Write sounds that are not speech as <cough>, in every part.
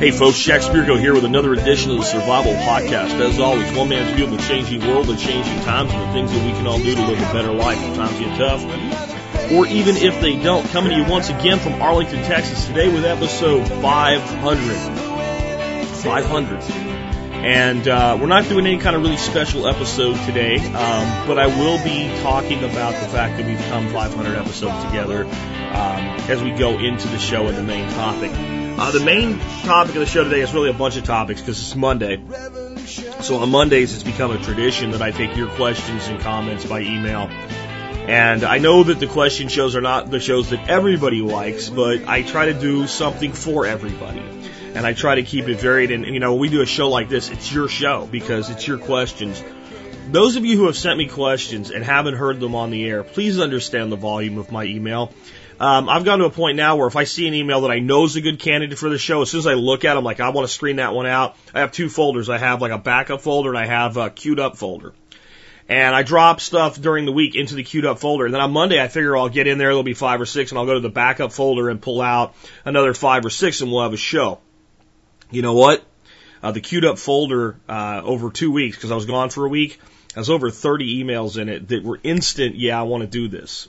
Hey folks, Jack Spirko here with another edition of the the Survival. Podcast. As always, one man's view of the changing world, the changing times, and the things that we can all do to live a better life when times get tough. Or even if they don't. Coming to you once again from Arlington, Texas today with episode 500. 500. And uh, we're not doing any kind of really special episode today, um, but I will be talking about the fact that we've come 500 episodes together um, as we go into the show and the main topic. Uh, the main topic of the show today is really a bunch of topics because it's Monday. So on Mondays, it's become a tradition that I take your questions and comments by email. And I know that the question shows are not the shows that everybody likes, but I try to do something for everybody. And I try to keep it varied. And, you know, when we do a show like this, it's your show because it's your questions. Those of you who have sent me questions and haven't heard them on the air, please understand the volume of my email. Um, I've gotten to a point now where if I see an email that I know is a good candidate for the show, as soon as I look at it, I'm like, I want to screen that one out. I have two folders. I have like a backup folder and I have a queued up folder. And I drop stuff during the week into the queued up folder. And then on Monday, I figure I'll get in there. There'll be five or six and I'll go to the backup folder and pull out another five or six and we'll have a show. You know what? Uh, the queued up folder, uh, over two weeks, because I was gone for a week, has over 30 emails in it that were instant, yeah, I want to do this.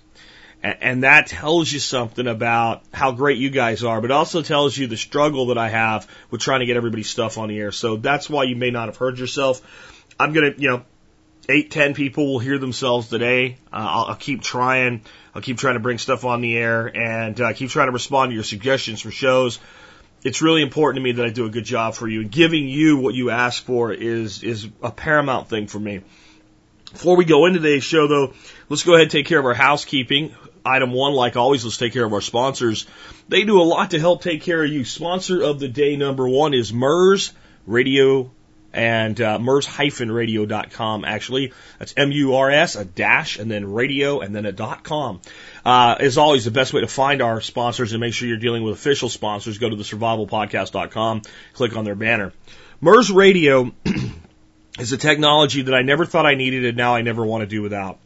And that tells you something about how great you guys are, but also tells you the struggle that I have with trying to get everybody's stuff on the air. So that's why you may not have heard yourself. I'm gonna, you know, eight, ten people will hear themselves today. Uh, I'll, I'll keep trying. I'll keep trying to bring stuff on the air and uh, keep trying to respond to your suggestions for shows. It's really important to me that I do a good job for you. And giving you what you ask for is is a paramount thing for me. Before we go into today's show, though, let's go ahead and take care of our housekeeping. Item one, like always, let's take care of our sponsors. They do a lot to help take care of you. Sponsor of the day number one is MURS Radio and uh, MURS-radio.com, actually. That's M-U-R-S, a dash, and then radio, and then a dot com. Uh, as always, the best way to find our sponsors and make sure you're dealing with official sponsors, go to the survivalpodcast.com, click on their banner. MURS Radio <clears throat> is a technology that I never thought I needed and now I never want to do without.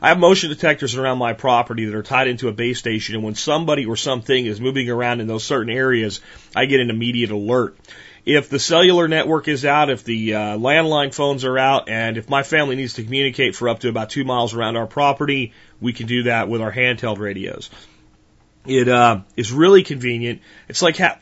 I have motion detectors around my property that are tied into a base station, and when somebody or something is moving around in those certain areas, I get an immediate alert. If the cellular network is out, if the uh, landline phones are out, and if my family needs to communicate for up to about two miles around our property, we can do that with our handheld radios. It uh, is really convenient. It's like ha-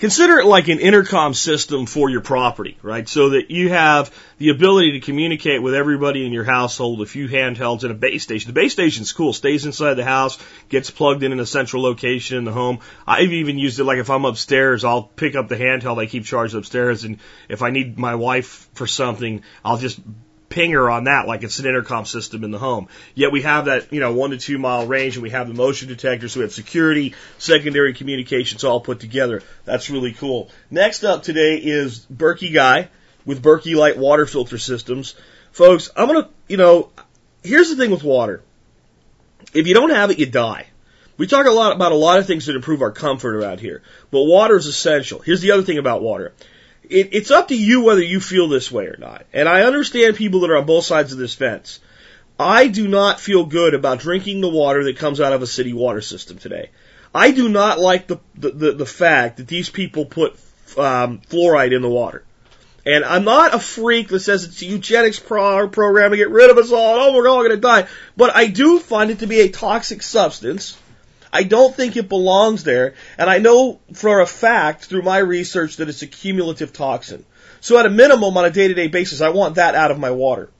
consider it like an intercom system for your property, right? So that you have the ability to communicate with everybody in your household, a few handhelds and a base station. The base station's cool, stays inside the house, gets plugged in in a central location in the home. I've even used it like if I'm upstairs, I'll pick up the handheld I keep charged upstairs and if I need my wife for something, I'll just ping her on that like it's an intercom system in the home. Yet we have that, you know, one to two mile range and we have the motion detectors, so we have security, secondary communications all put together. That's really cool. Next up today is Berkey Guy with Berkey Light Water Filter Systems. Folks, I'm gonna, you know, here's the thing with water. If you don't have it, you die. We talk a lot about a lot of things that improve our comfort around here, but water is essential. Here's the other thing about water. It, it's up to you whether you feel this way or not. And I understand people that are on both sides of this fence. I do not feel good about drinking the water that comes out of a city water system today. I do not like the the, the, the fact that these people put um, fluoride in the water. And I'm not a freak that says it's a eugenics pro- program to get rid of us all. Oh, we're all going to die. But I do find it to be a toxic substance. I don't think it belongs there. And I know for a fact through my research that it's a cumulative toxin. So at a minimum on a day to day basis, I want that out of my water.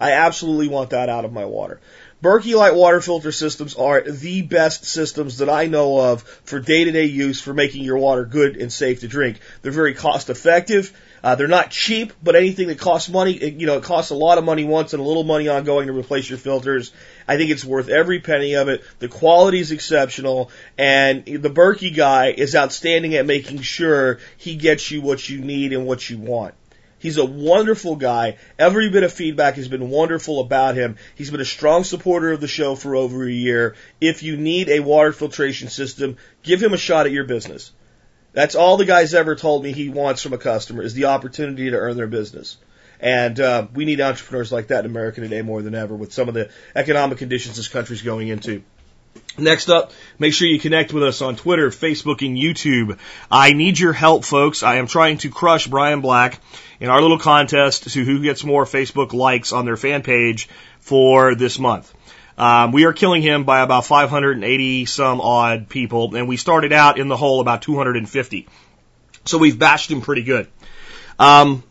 I absolutely want that out of my water. Berkey Light water filter systems are the best systems that I know of for day to day use for making your water good and safe to drink. They're very cost effective. Uh, they're not cheap, but anything that costs money, it, you know, it costs a lot of money once and a little money ongoing to replace your filters. I think it's worth every penny of it. The quality is exceptional, and the Berkey guy is outstanding at making sure he gets you what you need and what you want. He's a wonderful guy. Every bit of feedback has been wonderful about him. He's been a strong supporter of the show for over a year. If you need a water filtration system, give him a shot at your business. That's all the guy's ever told me he wants from a customer is the opportunity to earn their business. And uh, we need entrepreneurs like that in America today more than ever with some of the economic conditions this country's going into. Next up, make sure you connect with us on Twitter, Facebook, and YouTube. I need your help, folks. I am trying to crush Brian Black in our little contest to who gets more Facebook likes on their fan page for this month. Um, we are killing him by about 580 some odd people, and we started out in the hole about 250. So we've bashed him pretty good. Um,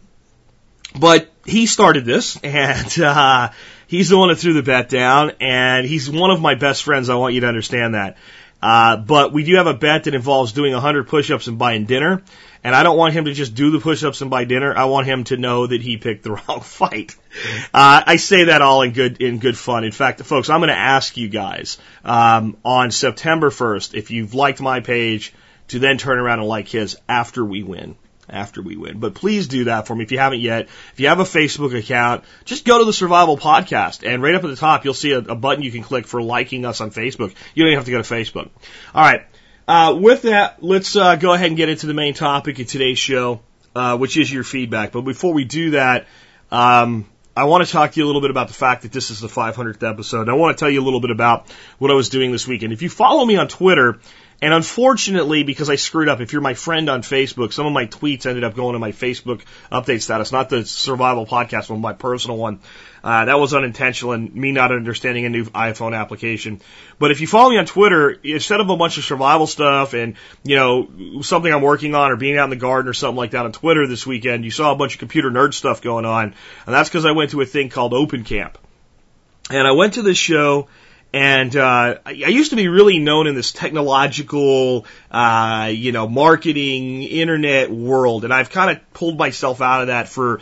but he started this, <laughs> and uh, he's the one that threw the bet down, and he's one of my best friends. I want you to understand that. Uh, but we do have a bet that involves doing 100 push-ups and buying dinner. And I don't want him to just do the push-ups and buy dinner. I want him to know that he picked the <laughs> wrong fight. Uh, I say that all in good in good fun. In fact, folks, I'm going to ask you guys um, on September 1st if you've liked my page to then turn around and like his after we win. After we win. But please do that for me if you haven't yet. If you have a Facebook account, just go to the Survival Podcast and right up at the top you'll see a, a button you can click for liking us on Facebook. You don't even have to go to Facebook. All right. Uh, with that, let's uh, go ahead and get into the main topic of today's show, uh, which is your feedback. But before we do that, um, I want to talk to you a little bit about the fact that this is the 500th episode. I want to tell you a little bit about what I was doing this weekend. If you follow me on Twitter, and unfortunately, because I screwed up, if you're my friend on Facebook, some of my tweets ended up going to my Facebook update status, not the survival podcast one, my personal one. Uh, that was unintentional and me not understanding a new iPhone application. But if you follow me on Twitter, instead of a bunch of survival stuff and, you know, something I'm working on or being out in the garden or something like that on Twitter this weekend, you saw a bunch of computer nerd stuff going on. And that's because I went to a thing called Open Camp. And I went to this show and uh, I used to be really known in this technological, uh, you know, marketing, internet world, and I've kind of pulled myself out of that for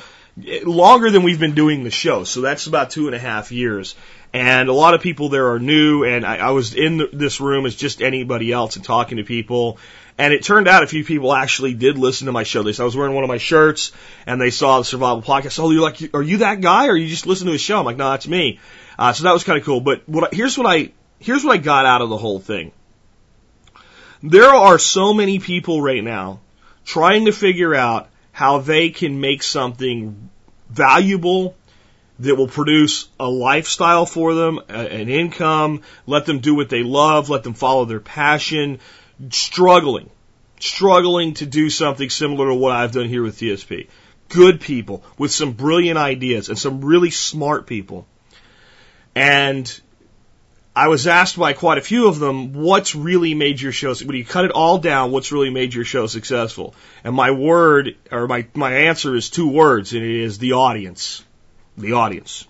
longer than we've been doing the show. So that's about two and a half years. And a lot of people there are new, and I, I was in the, this room as just anybody else and talking to people. And it turned out a few people actually did listen to my show. They saw I was wearing one of my shirts, and they saw the Survival Podcast. Oh, you're like, are you that guy, or you just listen to his show? I'm like, no, that's me. Uh, so that was kind of cool. But what, here's what I here's what I got out of the whole thing. There are so many people right now trying to figure out how they can make something valuable that will produce a lifestyle for them, an income, let them do what they love, let them follow their passion, struggling, struggling to do something similar to what I've done here with TSP. Good people with some brilliant ideas and some really smart people and I was asked by quite a few of them, what's really made your show, when you cut it all down, what's really made your show successful? And my word, or my, my answer is two words, and it is the audience. The audience.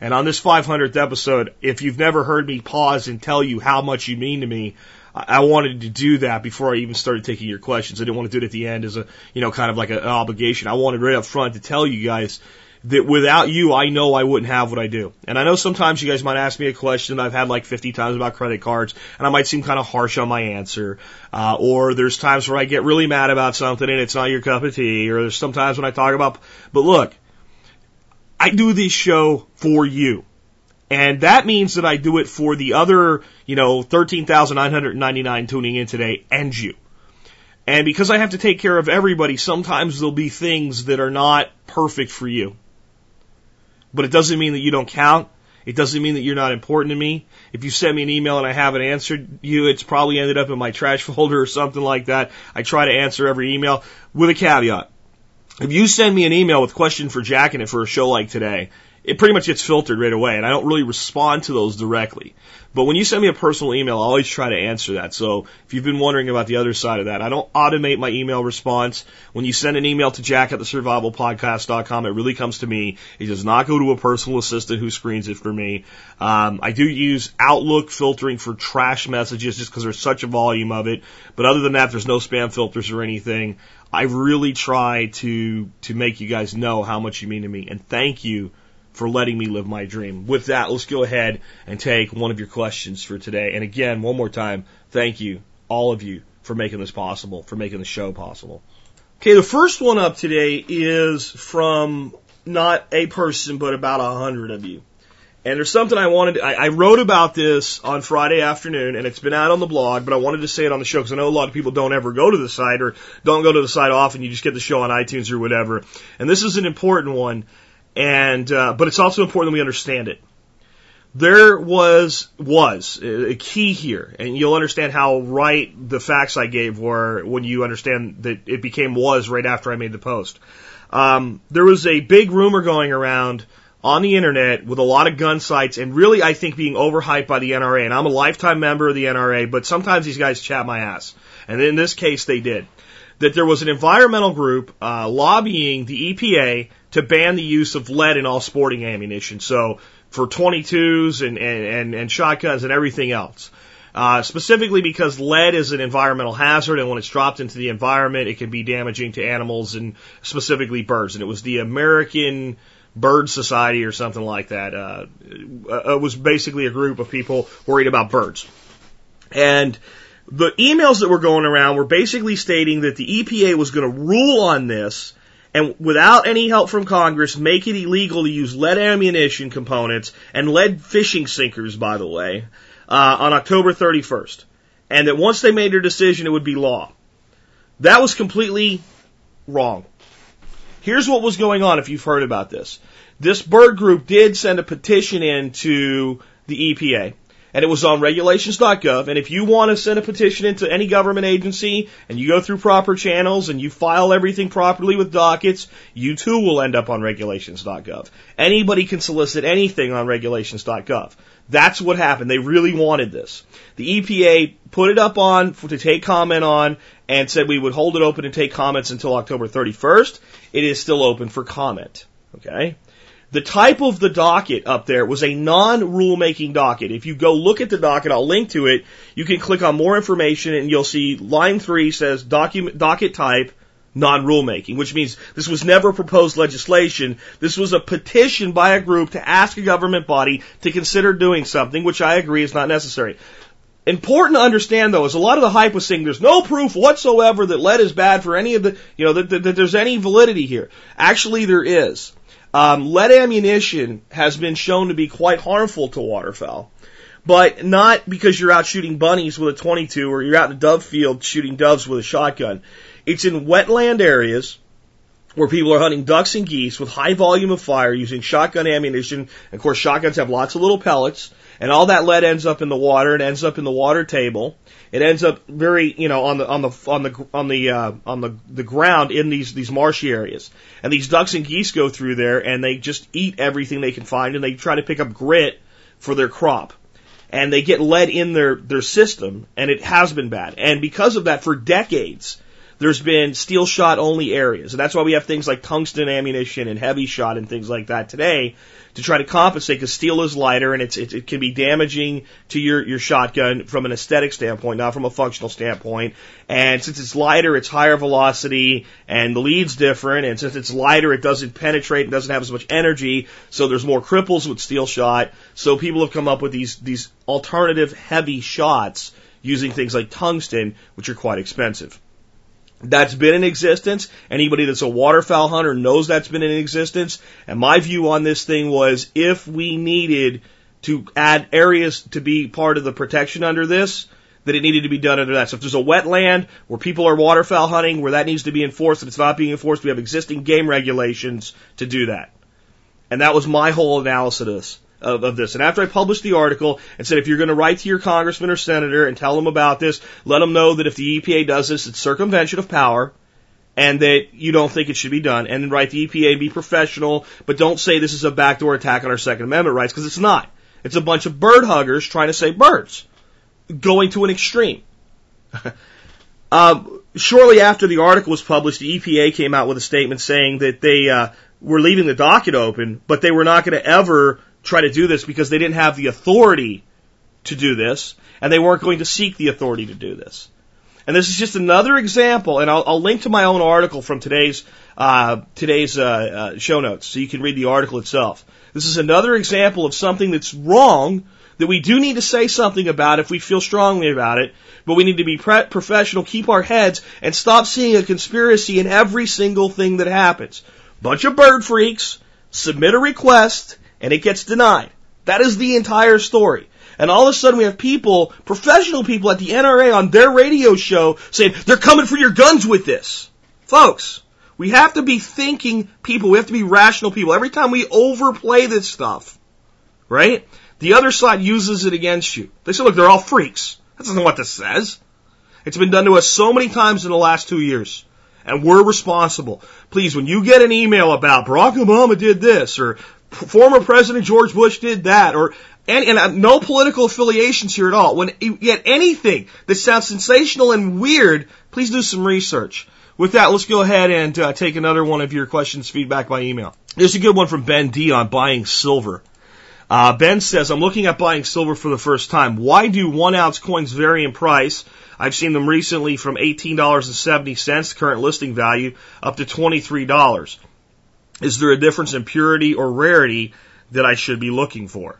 And on this 500th episode, if you've never heard me pause and tell you how much you mean to me, I wanted to do that before I even started taking your questions. I didn't want to do it at the end as a, you know, kind of like an obligation. I wanted right up front to tell you guys that without you, I know I wouldn't have what I do. And I know sometimes you guys might ask me a question I've had like 50 times about credit cards, and I might seem kind of harsh on my answer. Uh, or there's times where I get really mad about something and it's not your cup of tea. Or there's sometimes when I talk about, but look, I do this show for you. And that means that I do it for the other, you know, 13,999 tuning in today and you. And because I have to take care of everybody, sometimes there'll be things that are not perfect for you. But it doesn't mean that you don't count. It doesn't mean that you're not important to me. If you send me an email and I haven't answered you, it's probably ended up in my <laughs> trash folder or something like that. I try to answer every email with a caveat. If you send me an email with question for Jack in it for a show like today, it pretty much gets filtered right away, and I don't really respond to those directly. But when you send me a personal email, I always try to answer that. So if you've been wondering about the other side of that, I don't automate my email response. When you send an email to jack at the survivalpodcast.com, it really comes to me. It does not go to a personal assistant who screens it for me. Um, I do use Outlook filtering for trash messages just because there's such a volume of it. But other than that, there's no spam filters or anything. I really try to to make you guys know how much you mean to me, and thank you for letting me live my dream. With that, let's go ahead and take one of your questions for today. And again, one more time, thank you, all of you, for making this possible, for making the show possible. Okay, the first one up today is from not a person, but about a hundred of you. And there's something I wanted, to, I, I wrote about this on Friday afternoon and it's been out on the blog, but I wanted to say it on the show because I know a lot of people don't ever go to the site or don't go to the site often. You just get the show on iTunes or whatever. And this is an important one and, uh, but it's also important that we understand it. There was, was a key here, and you'll understand how right the facts I gave were when you understand that it became was right after I made the post. Um, there was a big rumor going around on the internet with a lot of gun sites and really I think being overhyped by the NRA. And I'm a lifetime member of the NRA, but sometimes these guys chat my ass. And in this case they did. That there was an environmental group uh, lobbying the EPA to ban the use of lead in all sporting ammunition. So for 22s and, and, and, shotguns and everything else. Uh, specifically because lead is an environmental hazard, and when it's dropped into the environment, it can be damaging to animals and specifically birds. And it was the American Bird Society or something like that. Uh, uh it was basically a group of people worried about birds. And the emails that were going around were basically stating that the EPA was going to rule on this and without any help from Congress, make it illegal to use lead ammunition components and lead fishing sinkers, by the way, uh, on October 31st. And that once they made their decision, it would be law. That was completely wrong. Here's what was going on if you've heard about this. This bird group did send a petition in to the EPA and it was on regulations.gov. And if you want to send a petition into any government agency and you go through proper channels and you file everything properly with dockets, you too will end up on regulations.gov. Anybody can solicit anything on regulations.gov. That's what happened. They really wanted this. The EPA put it up on to take comment on and said we would hold it open and take comments until October 31st. It is still open for comment. Okay? The type of the docket up there was a non-rulemaking docket. If you go look at the docket, I'll link to it. You can click on more information and you'll see line three says document, docket type non-rulemaking, which means this was never proposed legislation. This was a petition by a group to ask a government body to consider doing something, which I agree is not necessary. Important to understand though is a lot of the hype was saying there's no proof whatsoever that lead is bad for any of the, you know, that, that, that there's any validity here. Actually there is. Um, lead ammunition has been shown to be quite harmful to waterfowl, but not because you're out shooting bunnies with a 22 or you're out in a dove field shooting doves with a shotgun. It's in wetland areas where people are hunting ducks and geese with high volume of fire using shotgun ammunition. Of course, shotguns have lots of little pellets, and all that lead ends up in the water. It ends up in the water table. It ends up very, you know, on the on the on the on the uh, on the the ground in these these marshy areas. And these ducks and geese go through there, and they just eat everything they can find, and they try to pick up grit for their crop. And they get lead in their their system, and it has been bad. And because of that, for decades, there's been steel shot only areas. And that's why we have things like tungsten ammunition and heavy shot and things like that today to try to compensate because steel is lighter and it's, it, it can be damaging to your, your shotgun from an aesthetic standpoint, not from a functional standpoint. And since it's lighter, it's higher velocity and the lead's different. And since it's lighter, it doesn't penetrate and doesn't have as much energy. So there's more cripples with steel shot. So people have come up with these, these alternative heavy shots using things like tungsten, which are quite expensive. That's been in existence. Anybody that's a waterfowl hunter knows that's been in existence. And my view on this thing was if we needed to add areas to be part of the protection under this, that it needed to be done under that. So if there's a wetland where people are waterfowl hunting, where that needs to be enforced and it's not being enforced, we have existing game regulations to do that. And that was my whole analysis of, of this. And after I published the article and said, if you're going to write to your congressman or senator and tell them about this, let them know that if the EPA does this, it's circumvention of power and that you don't think it should be done. And then write the EPA be professional, but don't say this is a backdoor attack on our Second Amendment rights because it's not. It's a bunch of bird huggers trying to save birds, going to an extreme. um, <laughs> shortly after the article was published, the EPA came out with a statement saying that they uh, were leaving the docket open, but they were not going to ever try to do this because they didn't have the authority to do this, and they weren't going to seek the authority to do this. And this is just another example, and I'll, I'll link to my own article from today's uh, today's uh, uh, show notes, so you can read the article itself. This is another example of something that's wrong that we do need to say something about if we feel strongly about it, but we need to be pre- professional, keep our heads, and stop seeing a conspiracy in every single thing that happens. Bunch of bird freaks submit a request, and it gets denied. That is the entire story. And all of a sudden we have people, professional people at the NRA on their radio show saying, they're coming for your guns with this. Folks, we have to be thinking people. We have to be rational people. Every time we overplay this stuff, right? The other side uses it against you. They say, look, they're all freaks. That's not what this says. It's been done to us so many times in the last two years. And we're responsible. Please, when you get an email about Barack Obama did this, or former President George Bush did that, or and, and uh, no political affiliations here at all. When you get anything that sounds sensational and weird, please do some research. With that, let's go ahead and uh, take another one of your questions, feedback by email. There's a good one from Ben D on buying silver. Uh, ben says, I'm looking at buying silver for the first time. Why do one ounce coins vary in price? I've seen them recently from $18.70, current listing value, up to $23. Is there a difference in purity or rarity that I should be looking for?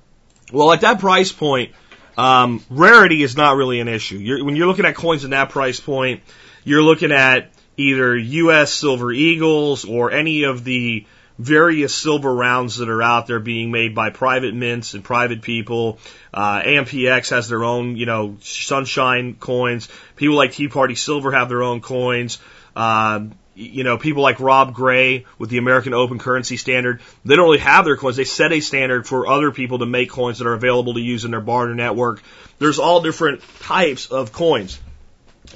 Well, at that price point, um, rarity is not really an issue. You're, when you're looking at coins in that price point, you're looking at either U.S. Silver Eagles or any of the various silver rounds that are out there being made by private mints and private people. Uh, AMPX has their own, you know, sunshine coins. People like Tea Party Silver have their own coins. Uh, you know, people like Rob Gray with the American Open Currency Standard, they don't really have their coins. They set a standard for other people to make coins that are available to use in their barter network. There's all different types of coins.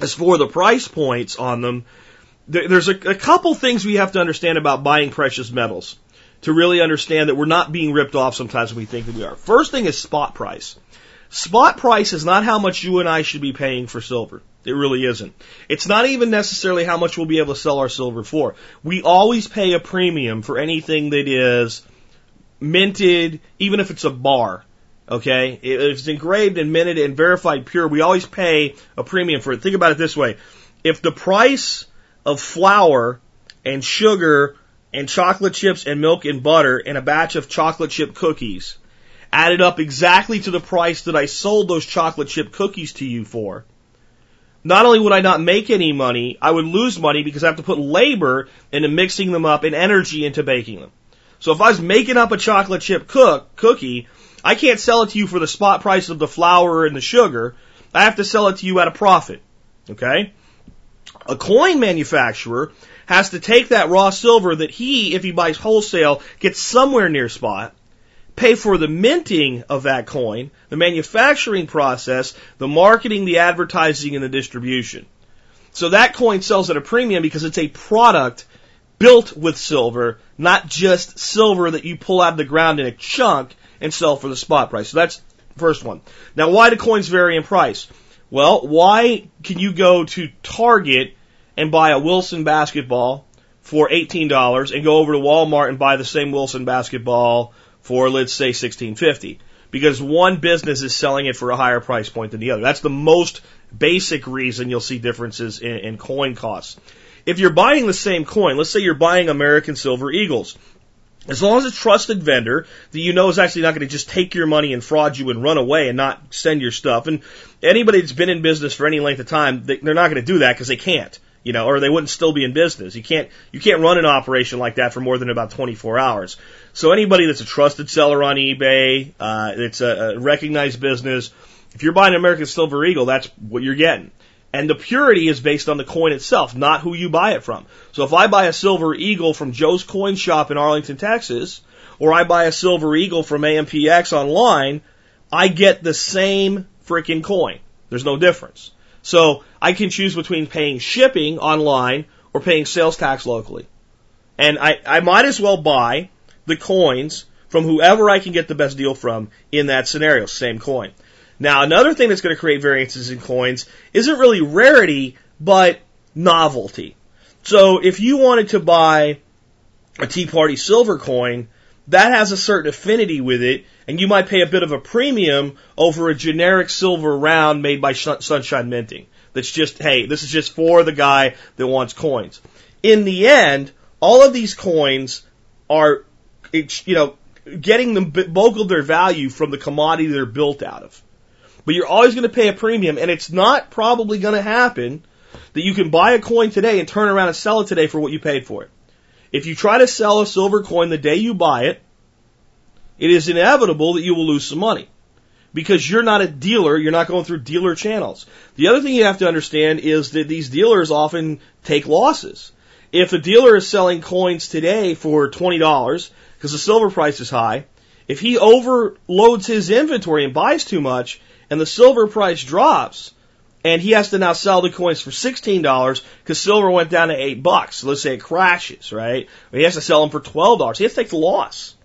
As for the price points on them, there's a, a couple things we have to understand about buying precious metals to really understand that we're not being ripped off sometimes when we think that we are. First thing is spot price. Spot price is not how much you and I should be paying for silver. It really isn't. It's not even necessarily how much we'll be able to sell our silver for. We always pay a premium for anything that is minted, even if it's a bar. Okay? If it's engraved and minted and verified pure, we always pay a premium for it. Think about it this way. If the price of flour and sugar and chocolate chips and milk and butter and a batch of chocolate chip cookies added up exactly to the price that I sold those chocolate chip cookies to you for, not only would I not make any money, I would lose money because I have to put labor into mixing them up and energy into baking them. So if I was making up a chocolate chip cook, cookie, I can't sell it to you for the spot price of the flour and the sugar. I have to sell it to you at a profit. Okay? A coin manufacturer has to take that raw silver that he, if he buys wholesale, gets somewhere near spot, pay for the minting of that coin, the manufacturing process, the marketing, the advertising, and the distribution. So that coin sells at a premium because it's a product built with silver, not just silver that you pull out of the ground in a chunk and sell for the spot price. So that's the first one. Now, why do coins vary in price? Well, why can you go to Target and buy a Wilson basketball for $18 and go over to Walmart and buy the same Wilson basketball for let's say 1650 because one business is selling it for a higher price point than the other. That's the most basic reason you'll see differences in, in coin costs. If you're buying the same coin, let's say you're buying American Silver Eagles, as long as a trusted vendor that you know is actually not going to just take your money and fraud you and run away and not send your stuff. And anybody that's been in business for any length of time, they, they're not going to do that because they can't, you know, or they wouldn't still be in business. You can't, you can't run an operation like that for more than about 24 hours. So anybody that's a trusted seller on eBay, uh, it's a, a recognized business. If you're buying American Silver Eagle, that's what you're getting. And the purity is based on the coin itself, not who you buy it from. So if I buy a silver eagle from Joe's Coin Shop in Arlington, Texas, or I buy a silver eagle from AMPX online, I get the same freaking coin. There's no difference. So I can choose between paying shipping online or paying sales tax locally. And I, I might as well buy the coins from whoever I can get the best deal from in that scenario, same coin. Now, another thing that's going to create variances in coins isn't really rarity, but novelty. So if you wanted to buy a Tea Party silver coin, that has a certain affinity with it, and you might pay a bit of a premium over a generic silver round made by Sunshine Minting. that's just, hey, this is just for the guy that wants coins. In the end, all of these coins are, you know, getting the bulk of their value from the commodity they're built out of. But you're always going to pay a premium, and it's not probably going to happen that you can buy a coin today and turn around and sell it today for what you paid for it. If you try to sell a silver coin the day you buy it, it is inevitable that you will lose some money. Because you're not a dealer, you're not going through dealer channels. The other thing you have to understand is that these dealers often take losses. If a dealer is selling coins today for $20 because the silver price is high, if he overloads his inventory and buys too much and the silver price drops, and he has to now sell the coins for sixteen dollars because silver went down to eight bucks. So let's say it crashes, right? He has to sell them for twelve dollars. He has to take the loss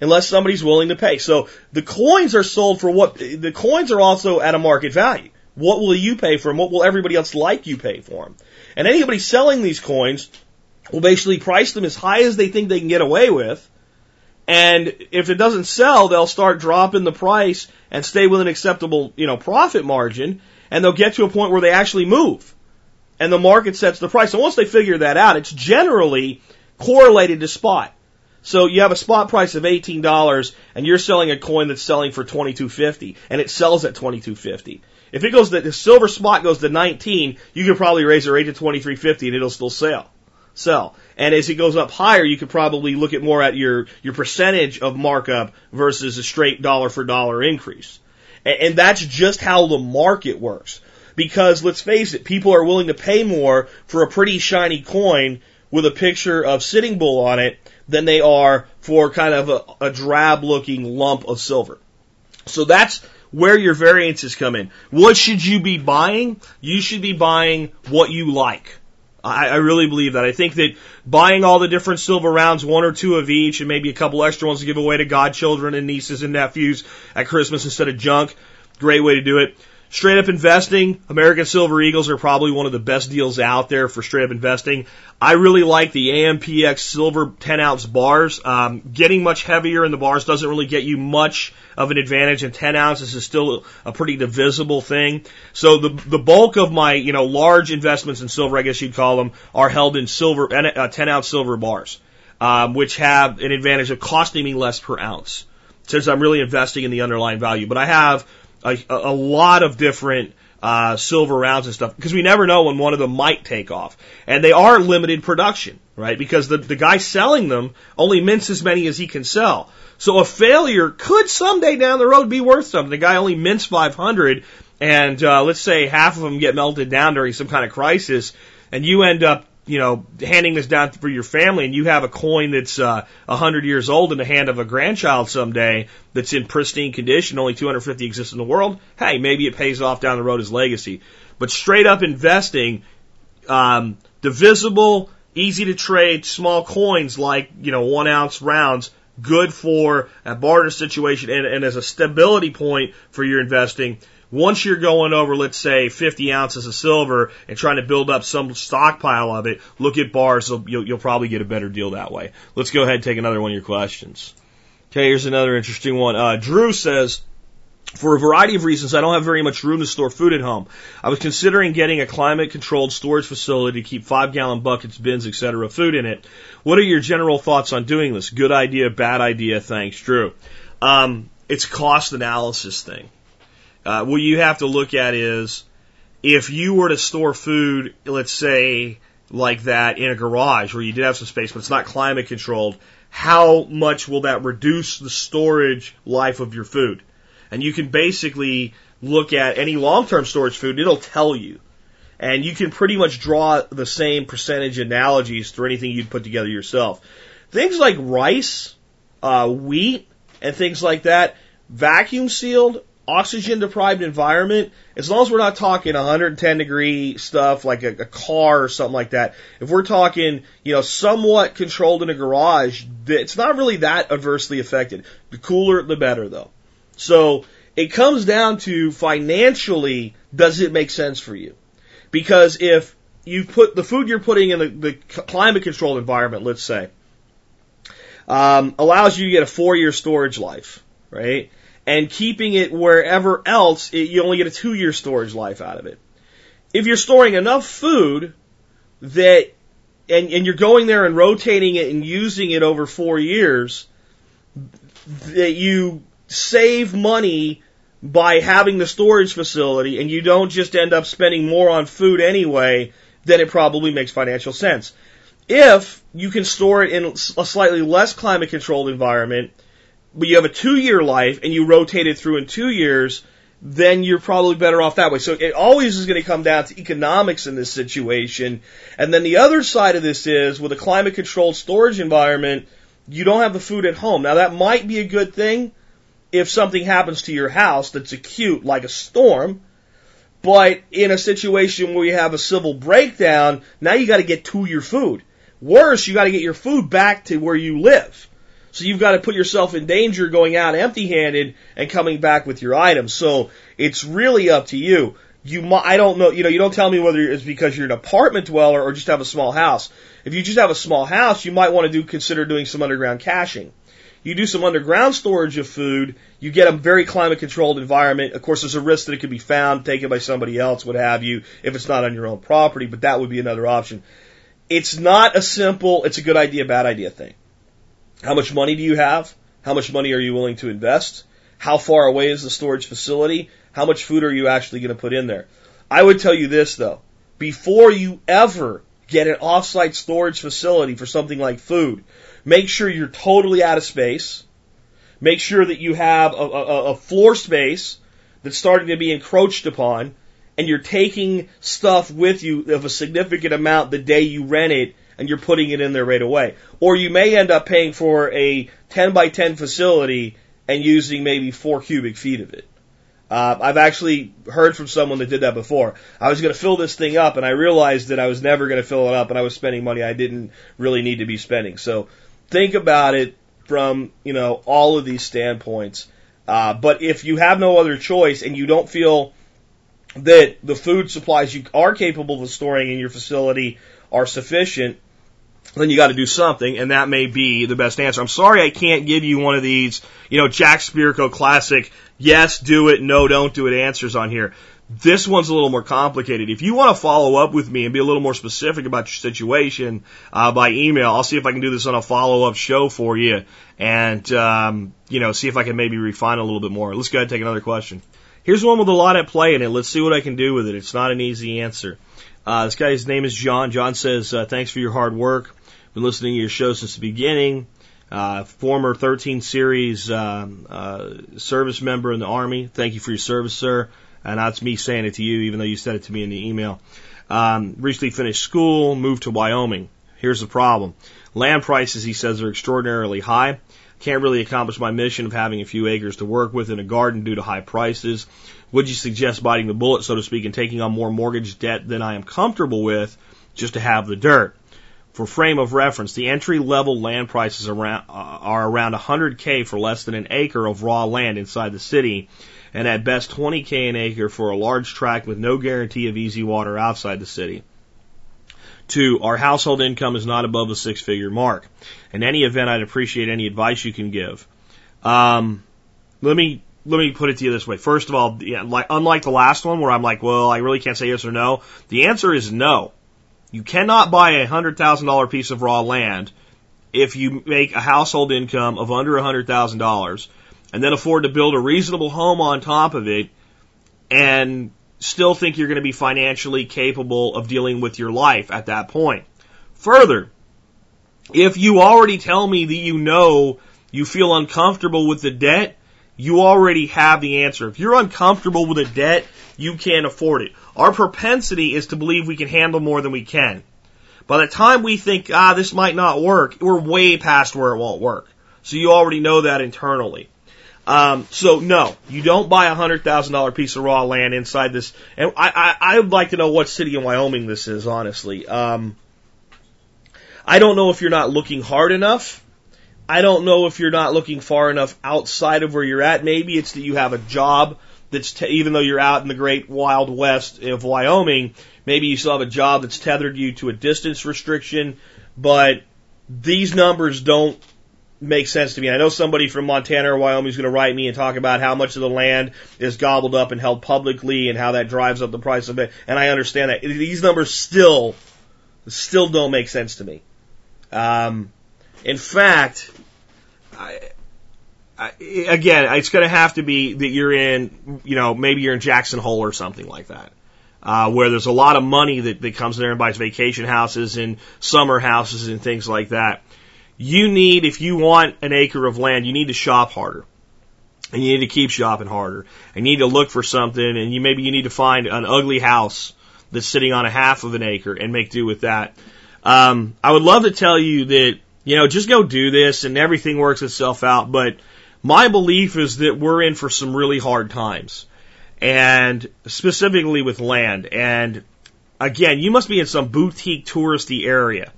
unless somebody's willing to pay. So the coins are sold for what the coins are also at a market value. What will you pay for them? What will everybody else like you pay for them? And anybody selling these coins will basically price them as high as they think they can get away with. And if it doesn't sell, they'll start dropping the price and stay with an acceptable, you know, profit margin. And they'll get to a point where they actually move. And the market sets the price. And once they figure that out, it's generally correlated to spot. So you have a spot price of $18 and you're selling a coin that's selling for 22.50 and it sells at 22.50. If it goes to the silver spot goes to 19, you could probably raise the rate to 23.50 and it'll still sell. Sell. And as it goes up higher, you could probably look at more at your, your percentage of markup versus a straight dollar for dollar increase. And, and that's just how the market works. Because let's face it, people are willing to pay more for a pretty shiny coin with a picture of Sitting Bull on it than they are for kind of a, a drab looking lump of silver. So that's where your variances come in. What should you be buying? You should be buying what you like. I, I really believe that. I think that buying all the different silver rounds, one or two of each, and maybe a couple extra ones to give away to godchildren and nieces and nephews at Christmas instead of junk, great way to do it. Straight up investing, American Silver Eagles are probably one of the best deals out there for straight up investing. I really like the AMPX silver 10 ounce bars. Um, getting much heavier in the bars doesn't really get you much of an advantage, and 10 ounces is still a pretty divisible thing. So the the bulk of my you know large investments in silver, I guess you'd call them, are held in silver uh, 10 ounce silver bars, um, which have an advantage of costing me less per ounce since I'm really investing in the underlying value. But I have a, a lot of different uh, silver rounds and stuff because we never know when one of them might take off. And they are limited production, right? Because the, the guy selling them only mints as many as he can sell. So a failure could someday down the road be worth something. The guy only mints 500 and uh, let's say half of them get melted down during some kind of crisis and you end up you know, handing this down for your family and you have a coin that's uh, a uh, hundred years old in the hand of a grandchild someday that's in pristine condition, only 250 exist in the world, hey, maybe it pays off down the road as legacy. But straight up investing, um, divisible, easy to trade, small coins like, you know, one ounce rounds, good for a barter situation and, and as a stability point for your investing once you're going over, let's say, 50 ounces of silver and trying to build up some stockpile of it, look at bars. You'll, you'll probably get a better deal that way. Let's go ahead and take another one of your questions. Okay, here's another interesting one. Uh, Drew says, for a variety of reasons, I don't have very much room to store food at home. I was considering getting a climate controlled storage facility to keep five gallon buckets, bins, etc. Food in it. What are your general thoughts on doing this? Good idea, bad idea? Thanks, Drew. Um, it's cost analysis thing. Uh, what you have to look at is if you were to store food, let's say like that in a garage where you did have some space, but it's not climate controlled, how much will that reduce the storage life of your food? And you can basically look at any long-term storage food, it'll tell you. And you can pretty much draw the same percentage analogies for anything you'd put together yourself. Things like rice, uh, wheat, and things like that, vacuum sealed oxygen deprived environment, as long as we're not talking 110 degree stuff like a, a, car or something like that, if we're talking, you know, somewhat controlled in a garage, it's not really that adversely affected. The cooler, the better though. So it comes down to financially, does it make sense for you? Because if you put the food you're putting in the, the climate controlled environment, let's say, um, allows you to get a four year storage life, right? And keeping it wherever else, it, you only get a two year storage life out of it. if you're storing enough food that, and, and you're going there and rotating it and using it over four years, that you save money by having the storage facility and you don't just end up spending more on food anyway, then it probably makes financial sense. If you can store it in a slightly less climate controlled environment, but you have a two year life and you rotate it through in two years, then you're probably better off that way. So it always is going to come down to economics in this situation. And then the other side of this is with a climate controlled storage environment, you don't have the food at home. Now that might be a good thing if something happens to your house that's acute, like a storm. But in a situation where you have a civil breakdown, now you got to get to your food. Worse, you got to get your food back to where you live. So you've got to put yourself in danger going out empty handed and coming back with your items. So it's really up to you. You, might, I don't know, you know, you don't tell me whether it's because you're an apartment dweller or just have a small house. If you just have a small house, you might want to do, consider doing some underground caching. You do some underground storage of food, you get a very climate controlled environment. Of course, there's a risk that it could be found, taken by somebody else, what have you, if it's not on your own property, but that would be another option. It's not a simple, it's a good idea, bad idea thing. How much money do you have? How much money are you willing to invest? How far away is the storage facility? How much food are you actually going to put in there? I would tell you this though. Before you ever get an offsite storage facility for something like food, make sure you're totally out of space. Make sure that you have a, a, a floor space that's starting to be encroached upon and you're taking stuff with you of a significant amount the day you rent it and you're putting it in there right away. Or you may end up paying for a 10 by 10 facility and using maybe four cubic feet of it. Uh, I've actually heard from someone that did that before. I was going to fill this thing up and I realized that I was never going to fill it up and I was spending money I didn't really need to be spending. So think about it from, you know, all of these standpoints. Uh, but if you have no other choice and you don't feel that the food supplies you are capable of storing in your facility are sufficient, then you got to do something, and that may be the best answer. I'm sorry I can't give you one of these, you know, Jack Spirko classic, yes, do it, no, don't do it answers on here. This one's a little more complicated. If you want to follow up with me and be a little more specific about your situation uh, by email, I'll see if I can do this on a follow up show for you, and um, you know, see if I can maybe refine a little bit more. Let's go ahead and take another question. Here's one with a lot at play in it. Let's see what I can do with it. It's not an easy answer. Uh, this guy's name is John. John says, uh, thanks for your hard work. Been listening to your show since the beginning. Uh, former 13 series um, uh, service member in the Army. Thank you for your service, sir. And that's me saying it to you, even though you said it to me in the email. Um, recently finished school, moved to Wyoming. Here's the problem. Land prices, he says, are extraordinarily high. Can't really accomplish my mission of having a few acres to work with in a garden due to high prices. Would you suggest biting the bullet, so to speak, and taking on more mortgage debt than I am comfortable with just to have the dirt? For frame of reference, the entry level land prices around, uh, are around 100k for less than an acre of raw land inside the city, and at best 20k an acre for a large tract with no guarantee of easy water outside the city. Two, our household income is not above the six figure mark. In any event, I'd appreciate any advice you can give. Um, let me let me put it to you this way. First of all, yeah, like, unlike the last one where I'm like, well, I really can't say yes or no. The answer is no. You cannot buy a hundred thousand dollar piece of raw land if you make a household income of under a hundred thousand dollars and then afford to build a reasonable home on top of it and still think you're going to be financially capable of dealing with your life at that point. Further, if you already tell me that you know you feel uncomfortable with the debt, you already have the answer. If you're uncomfortable with a debt, you can't afford it. Our propensity is to believe we can handle more than we can. By the time we think, ah, this might not work, we're way past where it won't work. So you already know that internally. Um, so no, you don't buy a hundred thousand dollar piece of raw land inside this. And I, I, I would like to know what city in Wyoming this is, honestly. Um, I don't know if you're not looking hard enough. I don't know if you're not looking far enough outside of where you're at. Maybe it's that you have a job that's te- even though you're out in the great wild west of Wyoming, maybe you still have a job that's tethered you to a distance restriction, but these numbers don't make sense to me. I know somebody from Montana or Wyoming is going to write me and talk about how much of the land is gobbled up and held publicly and how that drives up the price of it. And I understand that. These numbers still, still don't make sense to me. Um, in fact, I, I, again, it's going to have to be that you're in, you know, maybe you're in Jackson Hole or something like that. Uh, where there's a lot of money that, that comes there and buys vacation houses and summer houses and things like that you need, if you want an acre of land, you need to shop harder. And you need to keep shopping harder. And you need to look for something and you maybe you need to find an ugly house that's sitting on a half of an acre and make do with that. Um, I would love to tell you that, you know, just go do this and everything works itself out, but my belief is that we're in for some really hard times. And specifically with land. And again, you must be in some boutique touristy area